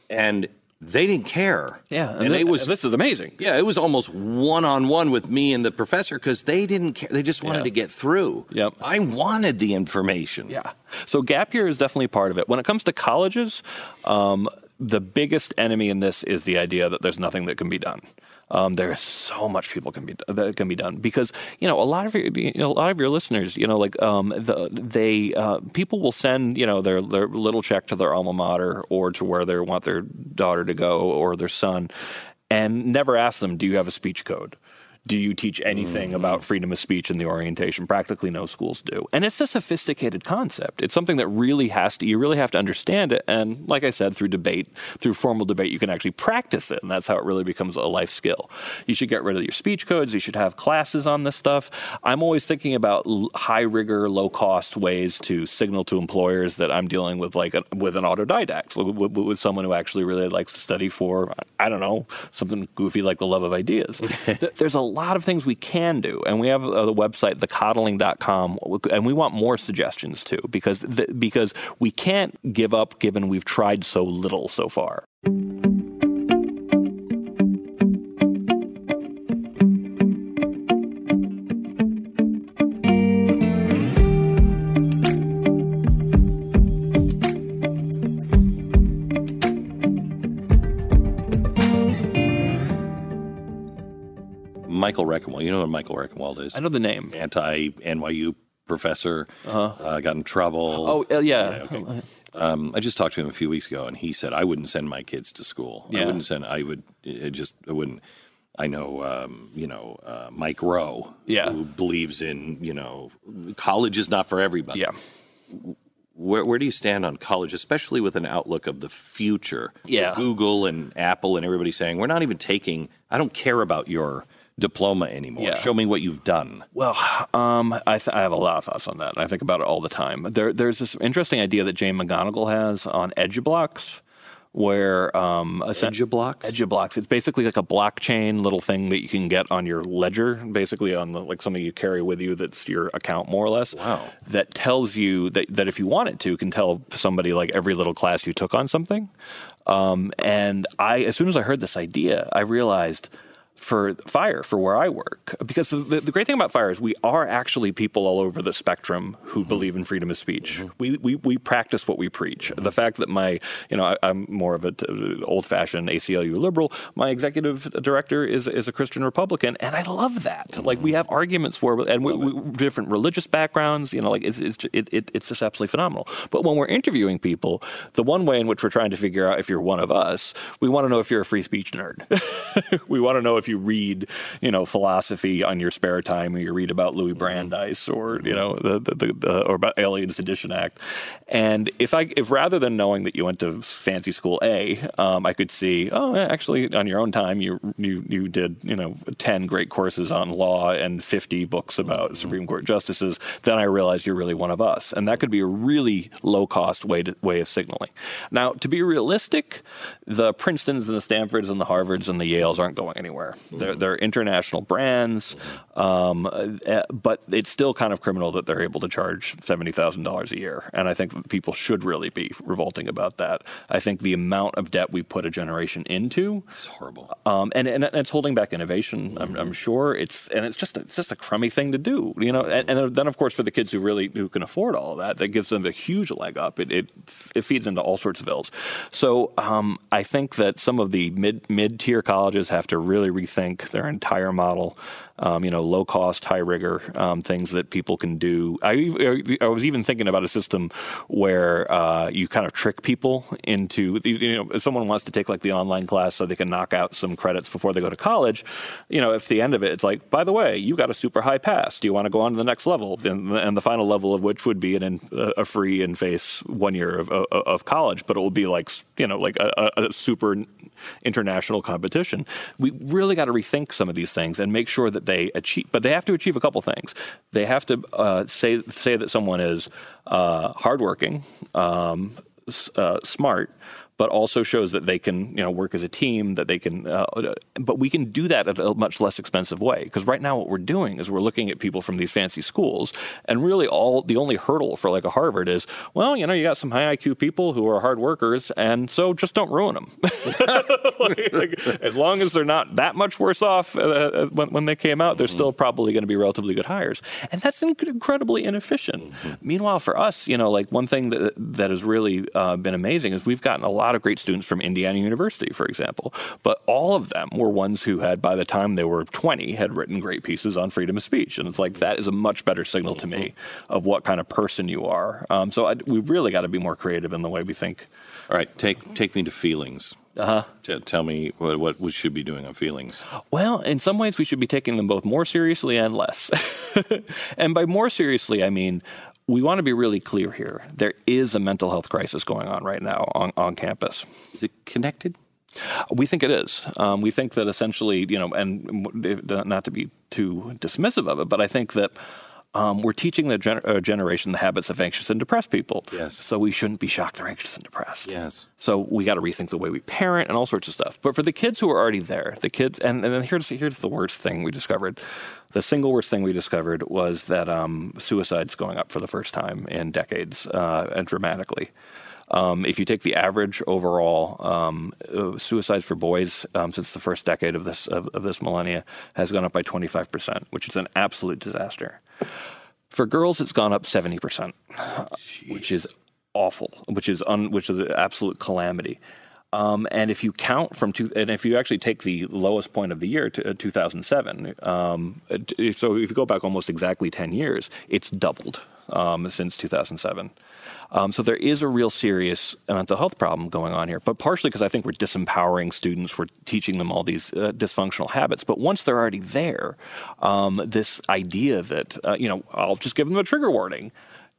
and they didn't care. yeah and, thi- it was this is amazing yeah, it was almost one on one with me and the professor because they didn't care. They just wanted Yeah. to get through. Yep. I wanted the information. Yeah. So gap year is definitely part of it. When it comes to colleges, um, the biggest enemy in this is the idea that there's nothing that can be done. Um, there is so much people can be that can be done. Because you know a lot of your you know, a lot of your listeners you know like um, the, they uh, people will send you know their their little check to their alma mater or to where they want their daughter to go or their son and never ask them do you have a speech code do you teach anything about mm. freedom of speech in the orientation? Practically no schools do. And it's a sophisticated concept. It's something that really has to, you really have to understand it. And like I said, through debate, through formal debate, you can actually practice it. And that's how it really becomes a life skill. You should get rid of your speech codes. You should have classes on this stuff. I'm always thinking about l- high rigor, low cost ways to signal to employers that I'm dealing with like a, with an autodidact, with, with, with someone who actually really likes to study for, I don't know, something goofy like the love of ideas. There's a lot of things we can do, and we have uh, the website thecoddling.com, and we want more suggestions too, because th- because we can't give up given we've tried so little so far. Michael Rectenwald. You know what Michael Rectenwald is? I know the name. Anti NYU professor. Uh, got in trouble. Oh uh, yeah, okay. Um, I just talked to him a few weeks ago, and he said I wouldn't send my kids to school. I wouldn't send. I would it just. I wouldn't. I know. Um, you know, uh, Mike Rowe. Yeah. Who believes in you know, college is not for everybody. yeah. Where where do you stand on college, especially with an outlook of the future? Yeah. Google and Apple and everybody saying we're not even taking. I don't care about your diploma anymore. Yeah. Show me what you've done. Well, um, I, th- I have a lot of thoughts on that, and I think about it all the time. There, there's this interesting idea that Jane McGonigal has on EduBlocks, where um, Edublocks? Edublocks. It's basically like a blockchain little thing that you can get on your ledger, basically on the, like something you carry with you that's your account more or less. Wow. That tells you that, that if you want it to, can tell somebody like every little class you took on something. Um, and I, as soon as I heard this idea, I realized for FIRE for where I work because the, the, great thing about FIRE is we are actually people all over the spectrum who mm-hmm. believe in freedom of speech. Mm-hmm. We, we we practice what we preach. Mm-hmm. The fact that my you know I, am more of an old fashioned ACLU liberal. My executive director is is a Christian Republican, and I love that. Mm-hmm. Like we have arguments for and we, we, different religious backgrounds. You know, like it's it's it, it, it's just absolutely phenomenal. But when we're interviewing people, the one way in which we're trying to figure out if you're one of us, we want to know if you're a free speech nerd. we want to know if you read, you know, philosophy on your spare time, or you read about Louis mm-hmm. Brandeis, or you know, the, the, the, the or about Alien Sedition Act. And if I, if rather than knowing that you went to fancy school A, um, I could see, oh, actually, on your own time, you you you did, you know, ten great courses on law and fifty books about mm-hmm. Supreme Court justices. Then I realized you're really one of us, and that could be a really low cost way to, way of signaling. Now, to be realistic, the Princetons and the Stanfords and the Harvards and the Yales aren't going anywhere. They're, they're international brands, um, uh, but it's still kind of criminal that they're able to charge seventy thousand dollars a year. And I think people should really be revolting about that. I think the amount of debt we put a generation into is horrible, um, and, and it's holding back innovation. Mm-hmm. I'm, I'm, sure it's and it's just a, it's just a crummy thing to do, you know. And, and, then of course for the kids who really who can afford all of that, that gives them a huge leg up. It it, it feeds into all sorts of ills. So um, I think that some of the mid mid tier colleges have to really rethink think their entire model um, you know, low cost, high rigor um, things that people can do. I, I was even thinking about a system where uh, you kind of trick people into, you know, if someone wants to take like the online class so they can knock out some credits before they go to college, you know, if the end of it, it's like, by the way, you got a super high pass. Do you want to go on to the next level? And, and the final level of which would be an, a free in face one year of, of, of, college, but it will be like, you know, like a, a super international competition. We really got to rethink some of these things and make sure that they achieve, but they have to achieve a couple things. They have to uh, say say that someone is uh, hardworking, um, uh, smart, but also shows that they can you know work as a team that they can uh, but we can do that at a much less expensive way because right now what we're doing is we're looking at people from these fancy schools and really all the only hurdle for like a harvard is well you know you got some high iq people who are hard workers and so just don't ruin them like, like, as long as they're not that much worse off uh, uh when, when, they came out they're mm-hmm. still probably going to be relatively good hires and that's incredibly inefficient mm-hmm. meanwhile for us you know like one thing that that has really uh, been amazing is we've gotten a lot lot of great students from Indiana University, for example, but all of them were ones who had, by the time they were 20, had written great pieces on freedom of speech. And it's like that is a much better signal to me of what kind of person you are. Um, so I, we really got to be more creative in the way we think. All right, take take me to feelings. Uh-huh. tell me what, what we should be doing on feelings. Well, in some ways, we should be taking them both more seriously and less. and by more seriously, I mean we want to be really clear here. There is a mental health crisis going on right now on, on campus. Is it connected? We think it is. Um, we think that essentially, you know, and not to be too dismissive of it, but I think that um, we're teaching the gener- uh, generation the habits of anxious and depressed people. Yes. So we shouldn't be shocked they're anxious and depressed. Yes. So we got to rethink the way we parent and all sorts of stuff. But for the kids who are already there, the kids, and, and here's here's the worst thing we discovered. The single worst thing we discovered was that um, suicide's going up for the first time in decades uh, and dramatically. Um, if you take the average overall, um, uh, suicides for boys um, since the first decade of this of, of, this millennia has gone up by 25 percent, which is an absolute disaster. For girls, it's gone up 70 percent, which is awful, which is un, which is an absolute calamity. Um, and if you count from two, and if you actually take the lowest point of the year to uh, 2007, um, so if you go back almost exactly 10 years, it's doubled um, since 2007. Um, so there is a real serious mental health problem going on here, but partially because I think we're disempowering students, we're teaching them all these uh, dysfunctional habits. But once they're already there, um, this idea that uh, you know I'll just give them a trigger warning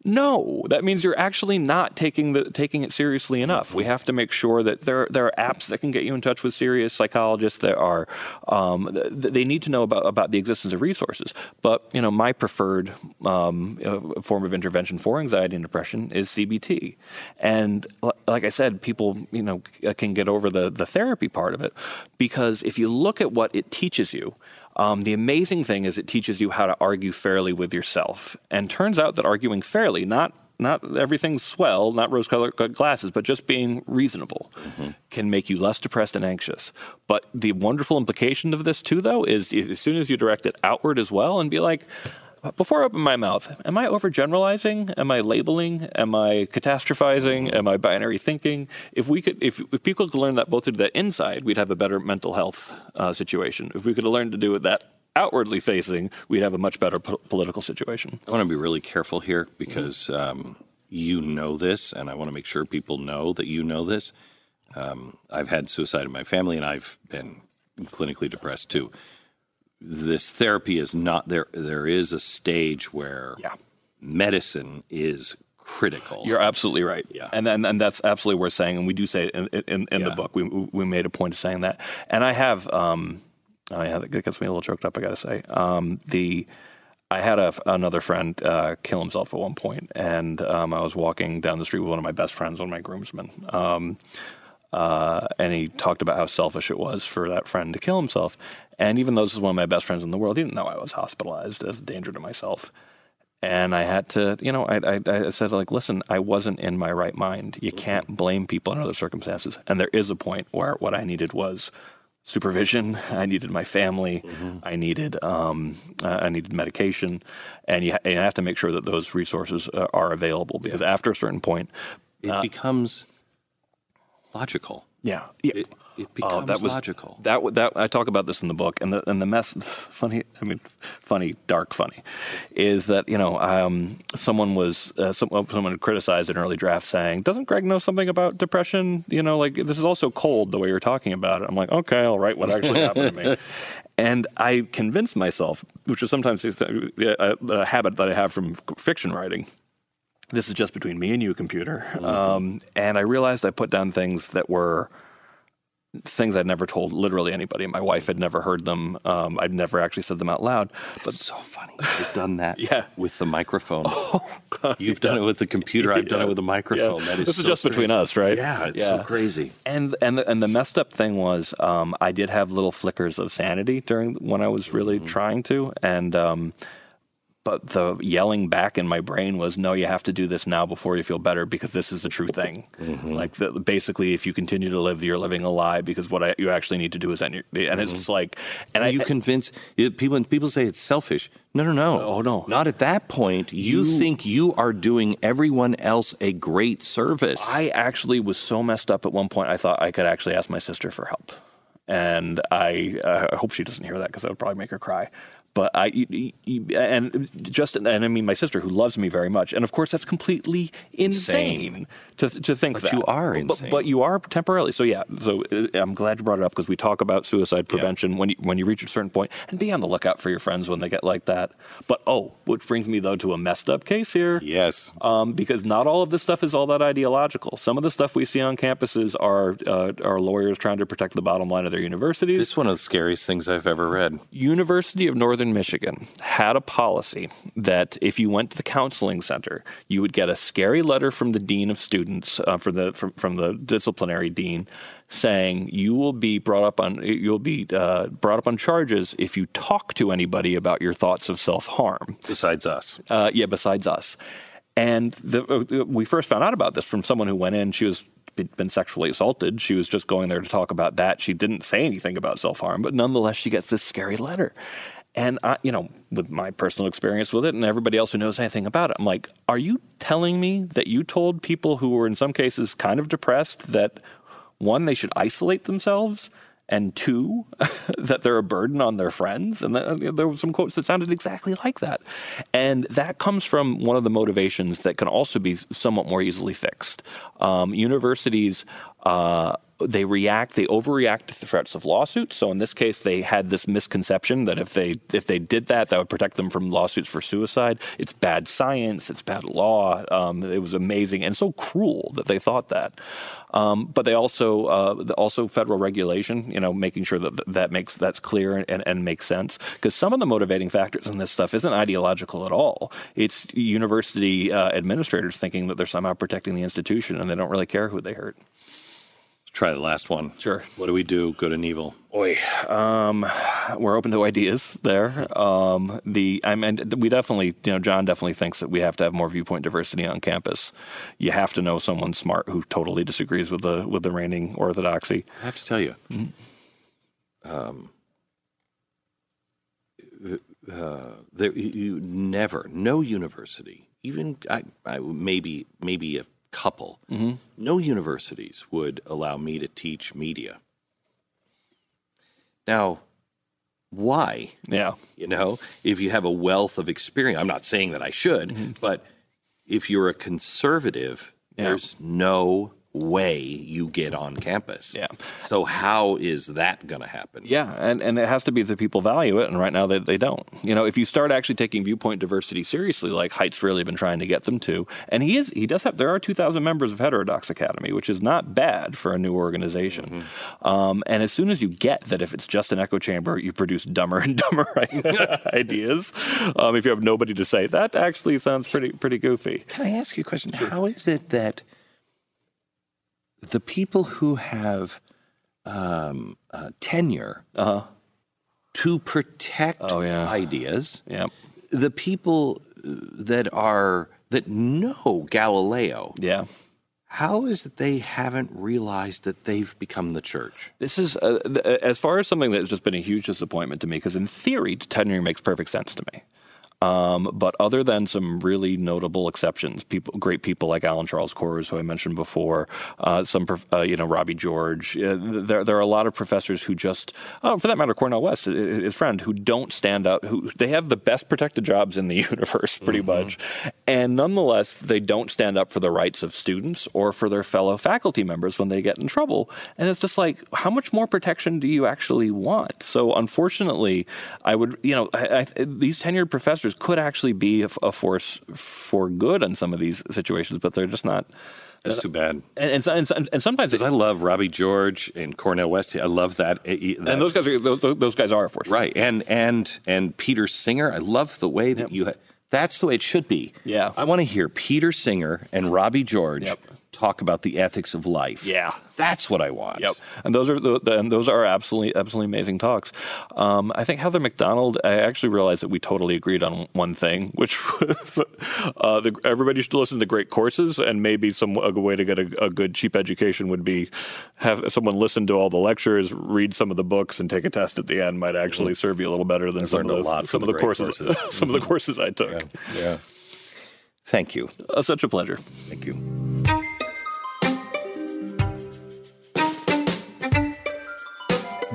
No, that means you're actually not taking the taking it seriously enough. We have to make sure that there there are apps that can get you in touch with serious psychologists. There are um, th- they need to know about about the existence of resources. But you know, my preferred um, uh, form of intervention for anxiety and depression is CBT. And l- like I said, people you know can get over the the therapy part of it because if you look at what it teaches you. Um, the amazing thing is it teaches you how to argue fairly with yourself. And turns out that arguing fairly, not not everything's swell, not rose-colored glasses, but just being reasonable, mm-hmm. can make you less depressed and anxious. But the wonderful implication of this too, though, is as soon as you direct it outward as well, and be like, before I open my mouth, am I overgeneralizing? Am I labeling? Am I catastrophizing? Am I binary thinking? If we could, if, if people could learn that both to do that inside, we'd have a better mental health uh, situation. If we could learn to do that outwardly facing, we'd have a much better po- political situation. I want to be really careful here because um, you know this, and I want to make sure people know that you know this. Um, I've had suicide in my family, and I've been clinically depressed too this therapy is not there. There is a stage where yeah. medicine is critical. You're absolutely right. Yeah. And and, and that's absolutely worth saying. And we do say it in, in, in yeah. the book. We we made a point of saying that. And I have, um, oh yeah, that gets me a little choked up. I got to say, um, the. I had a, another friend uh, kill himself at one point, and um, I was walking down the street with one of my best friends, one of my groomsmen. Um, uh, and he talked about how selfish it was for that friend to kill himself. And even though this is one of my best friends in the world, he didn't know I was hospitalized as a danger to myself. And I had to, you know, I, I, I, said, like, listen, I wasn't in my right mind. You can't blame people in other circumstances. And there is a point where what I needed was supervision. I needed my family. Mm-hmm. I needed, um, uh, I needed medication. And you, and you, have to make sure that those resources uh, are available because after a certain point, it uh, becomes logical. Yeah. yeah. It, it oh, becomes that was, logical. That that I talk about this in the book, and the and the mess. Funny, I mean, funny, dark, funny, is that you know um, someone was uh, some, someone criticized an early draft saying, "Doesn't Greg know something about depression? You know, like this is also cold the way you're talking about it." I'm like, okay, I'll write what actually happened to me. And I convinced myself, which is sometimes a, a habit that I have from fiction writing, this is just between me and you, computer. Mm-hmm. Um, and I realized I put down things that were things I'd never told literally anybody. My wife had never heard them. Um, I'd never actually said them out loud. But so funny. You've done that yeah. with the microphone. Oh, God, You've done it with the computer. I've yeah. done it with the microphone. Yeah. That is this so is just strange. between us, right? Yeah, it's so crazy. And and the, and the messed up thing was, um, I did have little flickers of sanity during when I was really mm-hmm. trying to, and um, but the yelling back in my brain was, "No, you have to do this now before you feel better because this is the true thing." Mm-hmm. Like the, basically, if you continue to live, you're living a lie because what I, you actually need to do is end your. And mm-hmm. it's just like, and I, you convince people. People say it's selfish, no, no, no, oh no, not at that point. You, you think you are doing everyone else a great service. I actually was so messed up at one point. I thought I could actually ask my sister for help, and I, uh, I hope she doesn't hear that because that would probably make her cry. But I and just and I mean my sister who loves me very much, and of course that's completely insane, insane. To to think but that you are insane. But, but, you are temporarily. So yeah. So uh, I'm glad you brought it up because we talk about suicide prevention yeah. when you when you reach a certain point, and be on the lookout for your friends when they get like that. But oh, which brings me though to a messed up case here. Yes. Um, because not all of this stuff is all that ideological. Some of the stuff we see on campuses are uh, are lawyers trying to protect the bottom line of their universities. This is one of the scariest things I've ever read. University of Northern Michigan had a policy that if you went to the counseling center, you would get a scary letter from the dean of students, uh, from the from, from, the disciplinary dean, saying you will be brought up on you'll be uh, brought up on charges if you talk to anybody about your thoughts of self harm. Besides us, uh, yeah, besides us. And the, uh, we first found out about this from someone who went in. She was been sexually assaulted. She was just going there to talk about that. She didn't say anything about self harm, but nonetheless, she gets this scary letter. And I, you know, with my personal experience with it and everybody else who knows anything about it, I'm like, are you telling me that you told people who were in some cases kind of depressed that one, they should isolate themselves, and two, that they're a burden on their friends? And there were some quotes that sounded exactly like that. And that comes from one of the motivations that can also be somewhat more easily fixed. Um, universities uh, they react, they overreact to the threats of lawsuits. So in this case, they had this misconception that if they if they did that, that would protect them from lawsuits for suicide. It's bad science, it's bad law. Um, it was amazing and so cruel that they thought that. Um, but they also uh, also federal regulation, you know, making sure that that makes that's clear and, and makes sense. Because some of the motivating factors in this stuff isn't ideological at all. It's university uh, administrators thinking that they're somehow protecting the institution and they don't really care who they hurt. Try the last one. Sure. What do we do, good and evil? Oi, um, we're open to ideas there. Um, the I mean, we definitely, you know, Jon definitely thinks that we have to have more viewpoint diversity on campus. You have to know someone smart who totally disagrees with the with the reigning orthodoxy. I have to tell you, mm-hmm. um, uh, there, you never, no university, even I, I, maybe maybe a couple, mm-hmm. no universities would allow me to teach media. Now, why? Yeah. You know, if you have a wealth of experience, I'm not saying that I should, mm-hmm. but if you're a conservative, yeah. there's no way you get on campus. Yeah. So how is that going to happen? Yeah, and, and it has to be that people value it, and right now they, they don't. You know, if you start actually taking viewpoint diversity seriously, like Haidt's really been trying to get them to, and he is he does have there are two thousand members of Heterodox Academy, which is not bad for a new organization. Mm-hmm. Um, and as soon as you get that if it's just an echo chamber, you produce dumber and dumber ideas. Um, if you have nobody to say that, actually sounds pretty pretty goofy. Can I ask you a question? Sure. How is it that the people who have um, uh, tenure uh-huh. to protect oh, yeah. ideas, yep. the people that are that know Galileo, yeah. How is it they haven't realized that they've become the church? This is, uh, as far as something that has just been a huge disappointment to me, because in theory, tenure makes perfect sense to me. Um, but other than some really notable exceptions, people, great people like Alan Charles Kors, who I mentioned before, uh, some, uh, you know, Robbie George. Uh, there, there are a lot of professors who just, oh, for that matter, Cornel West, his friend, who don't stand out. Who they have the best protected jobs in the universe, pretty mm-hmm. much, and nonetheless, they don't stand up for the rights of students or for their fellow faculty members when they get in trouble. And it's just like, how much more protection do you actually want? So, unfortunately, I would, you know, I, I, these tenured professors could actually be a, a, force for good in some of these situations, but they're just not. That's too bad. And and, and, and sometimes because I love Robbie George and Cornel West. I love that. Eh, eh, that and those guys are those, those, guys are a force, right? And and and Peter Singer. I love the way that yep. you. Ha- that's the way it should be. Yeah. I want to hear Peter Singer and Robbie George yep talk about the ethics of life. Yeah, that's what I want. Yep, and those are the, the and those are absolutely absolutely amazing talks. Um, I think Heather Mac Donald. I actually realized that we totally agreed on one thing, which was uh, the, everybody should listen to great courses, and maybe some a way to get a, a, good cheap education would be have someone listen to all the lectures, read some of the books, and take a test at the end. Might actually mm-hmm. serve you a little better than some of the, some of the courses, courses. some of the courses I took. Yeah. yeah. Thank you. Uh, such a pleasure. Thank you.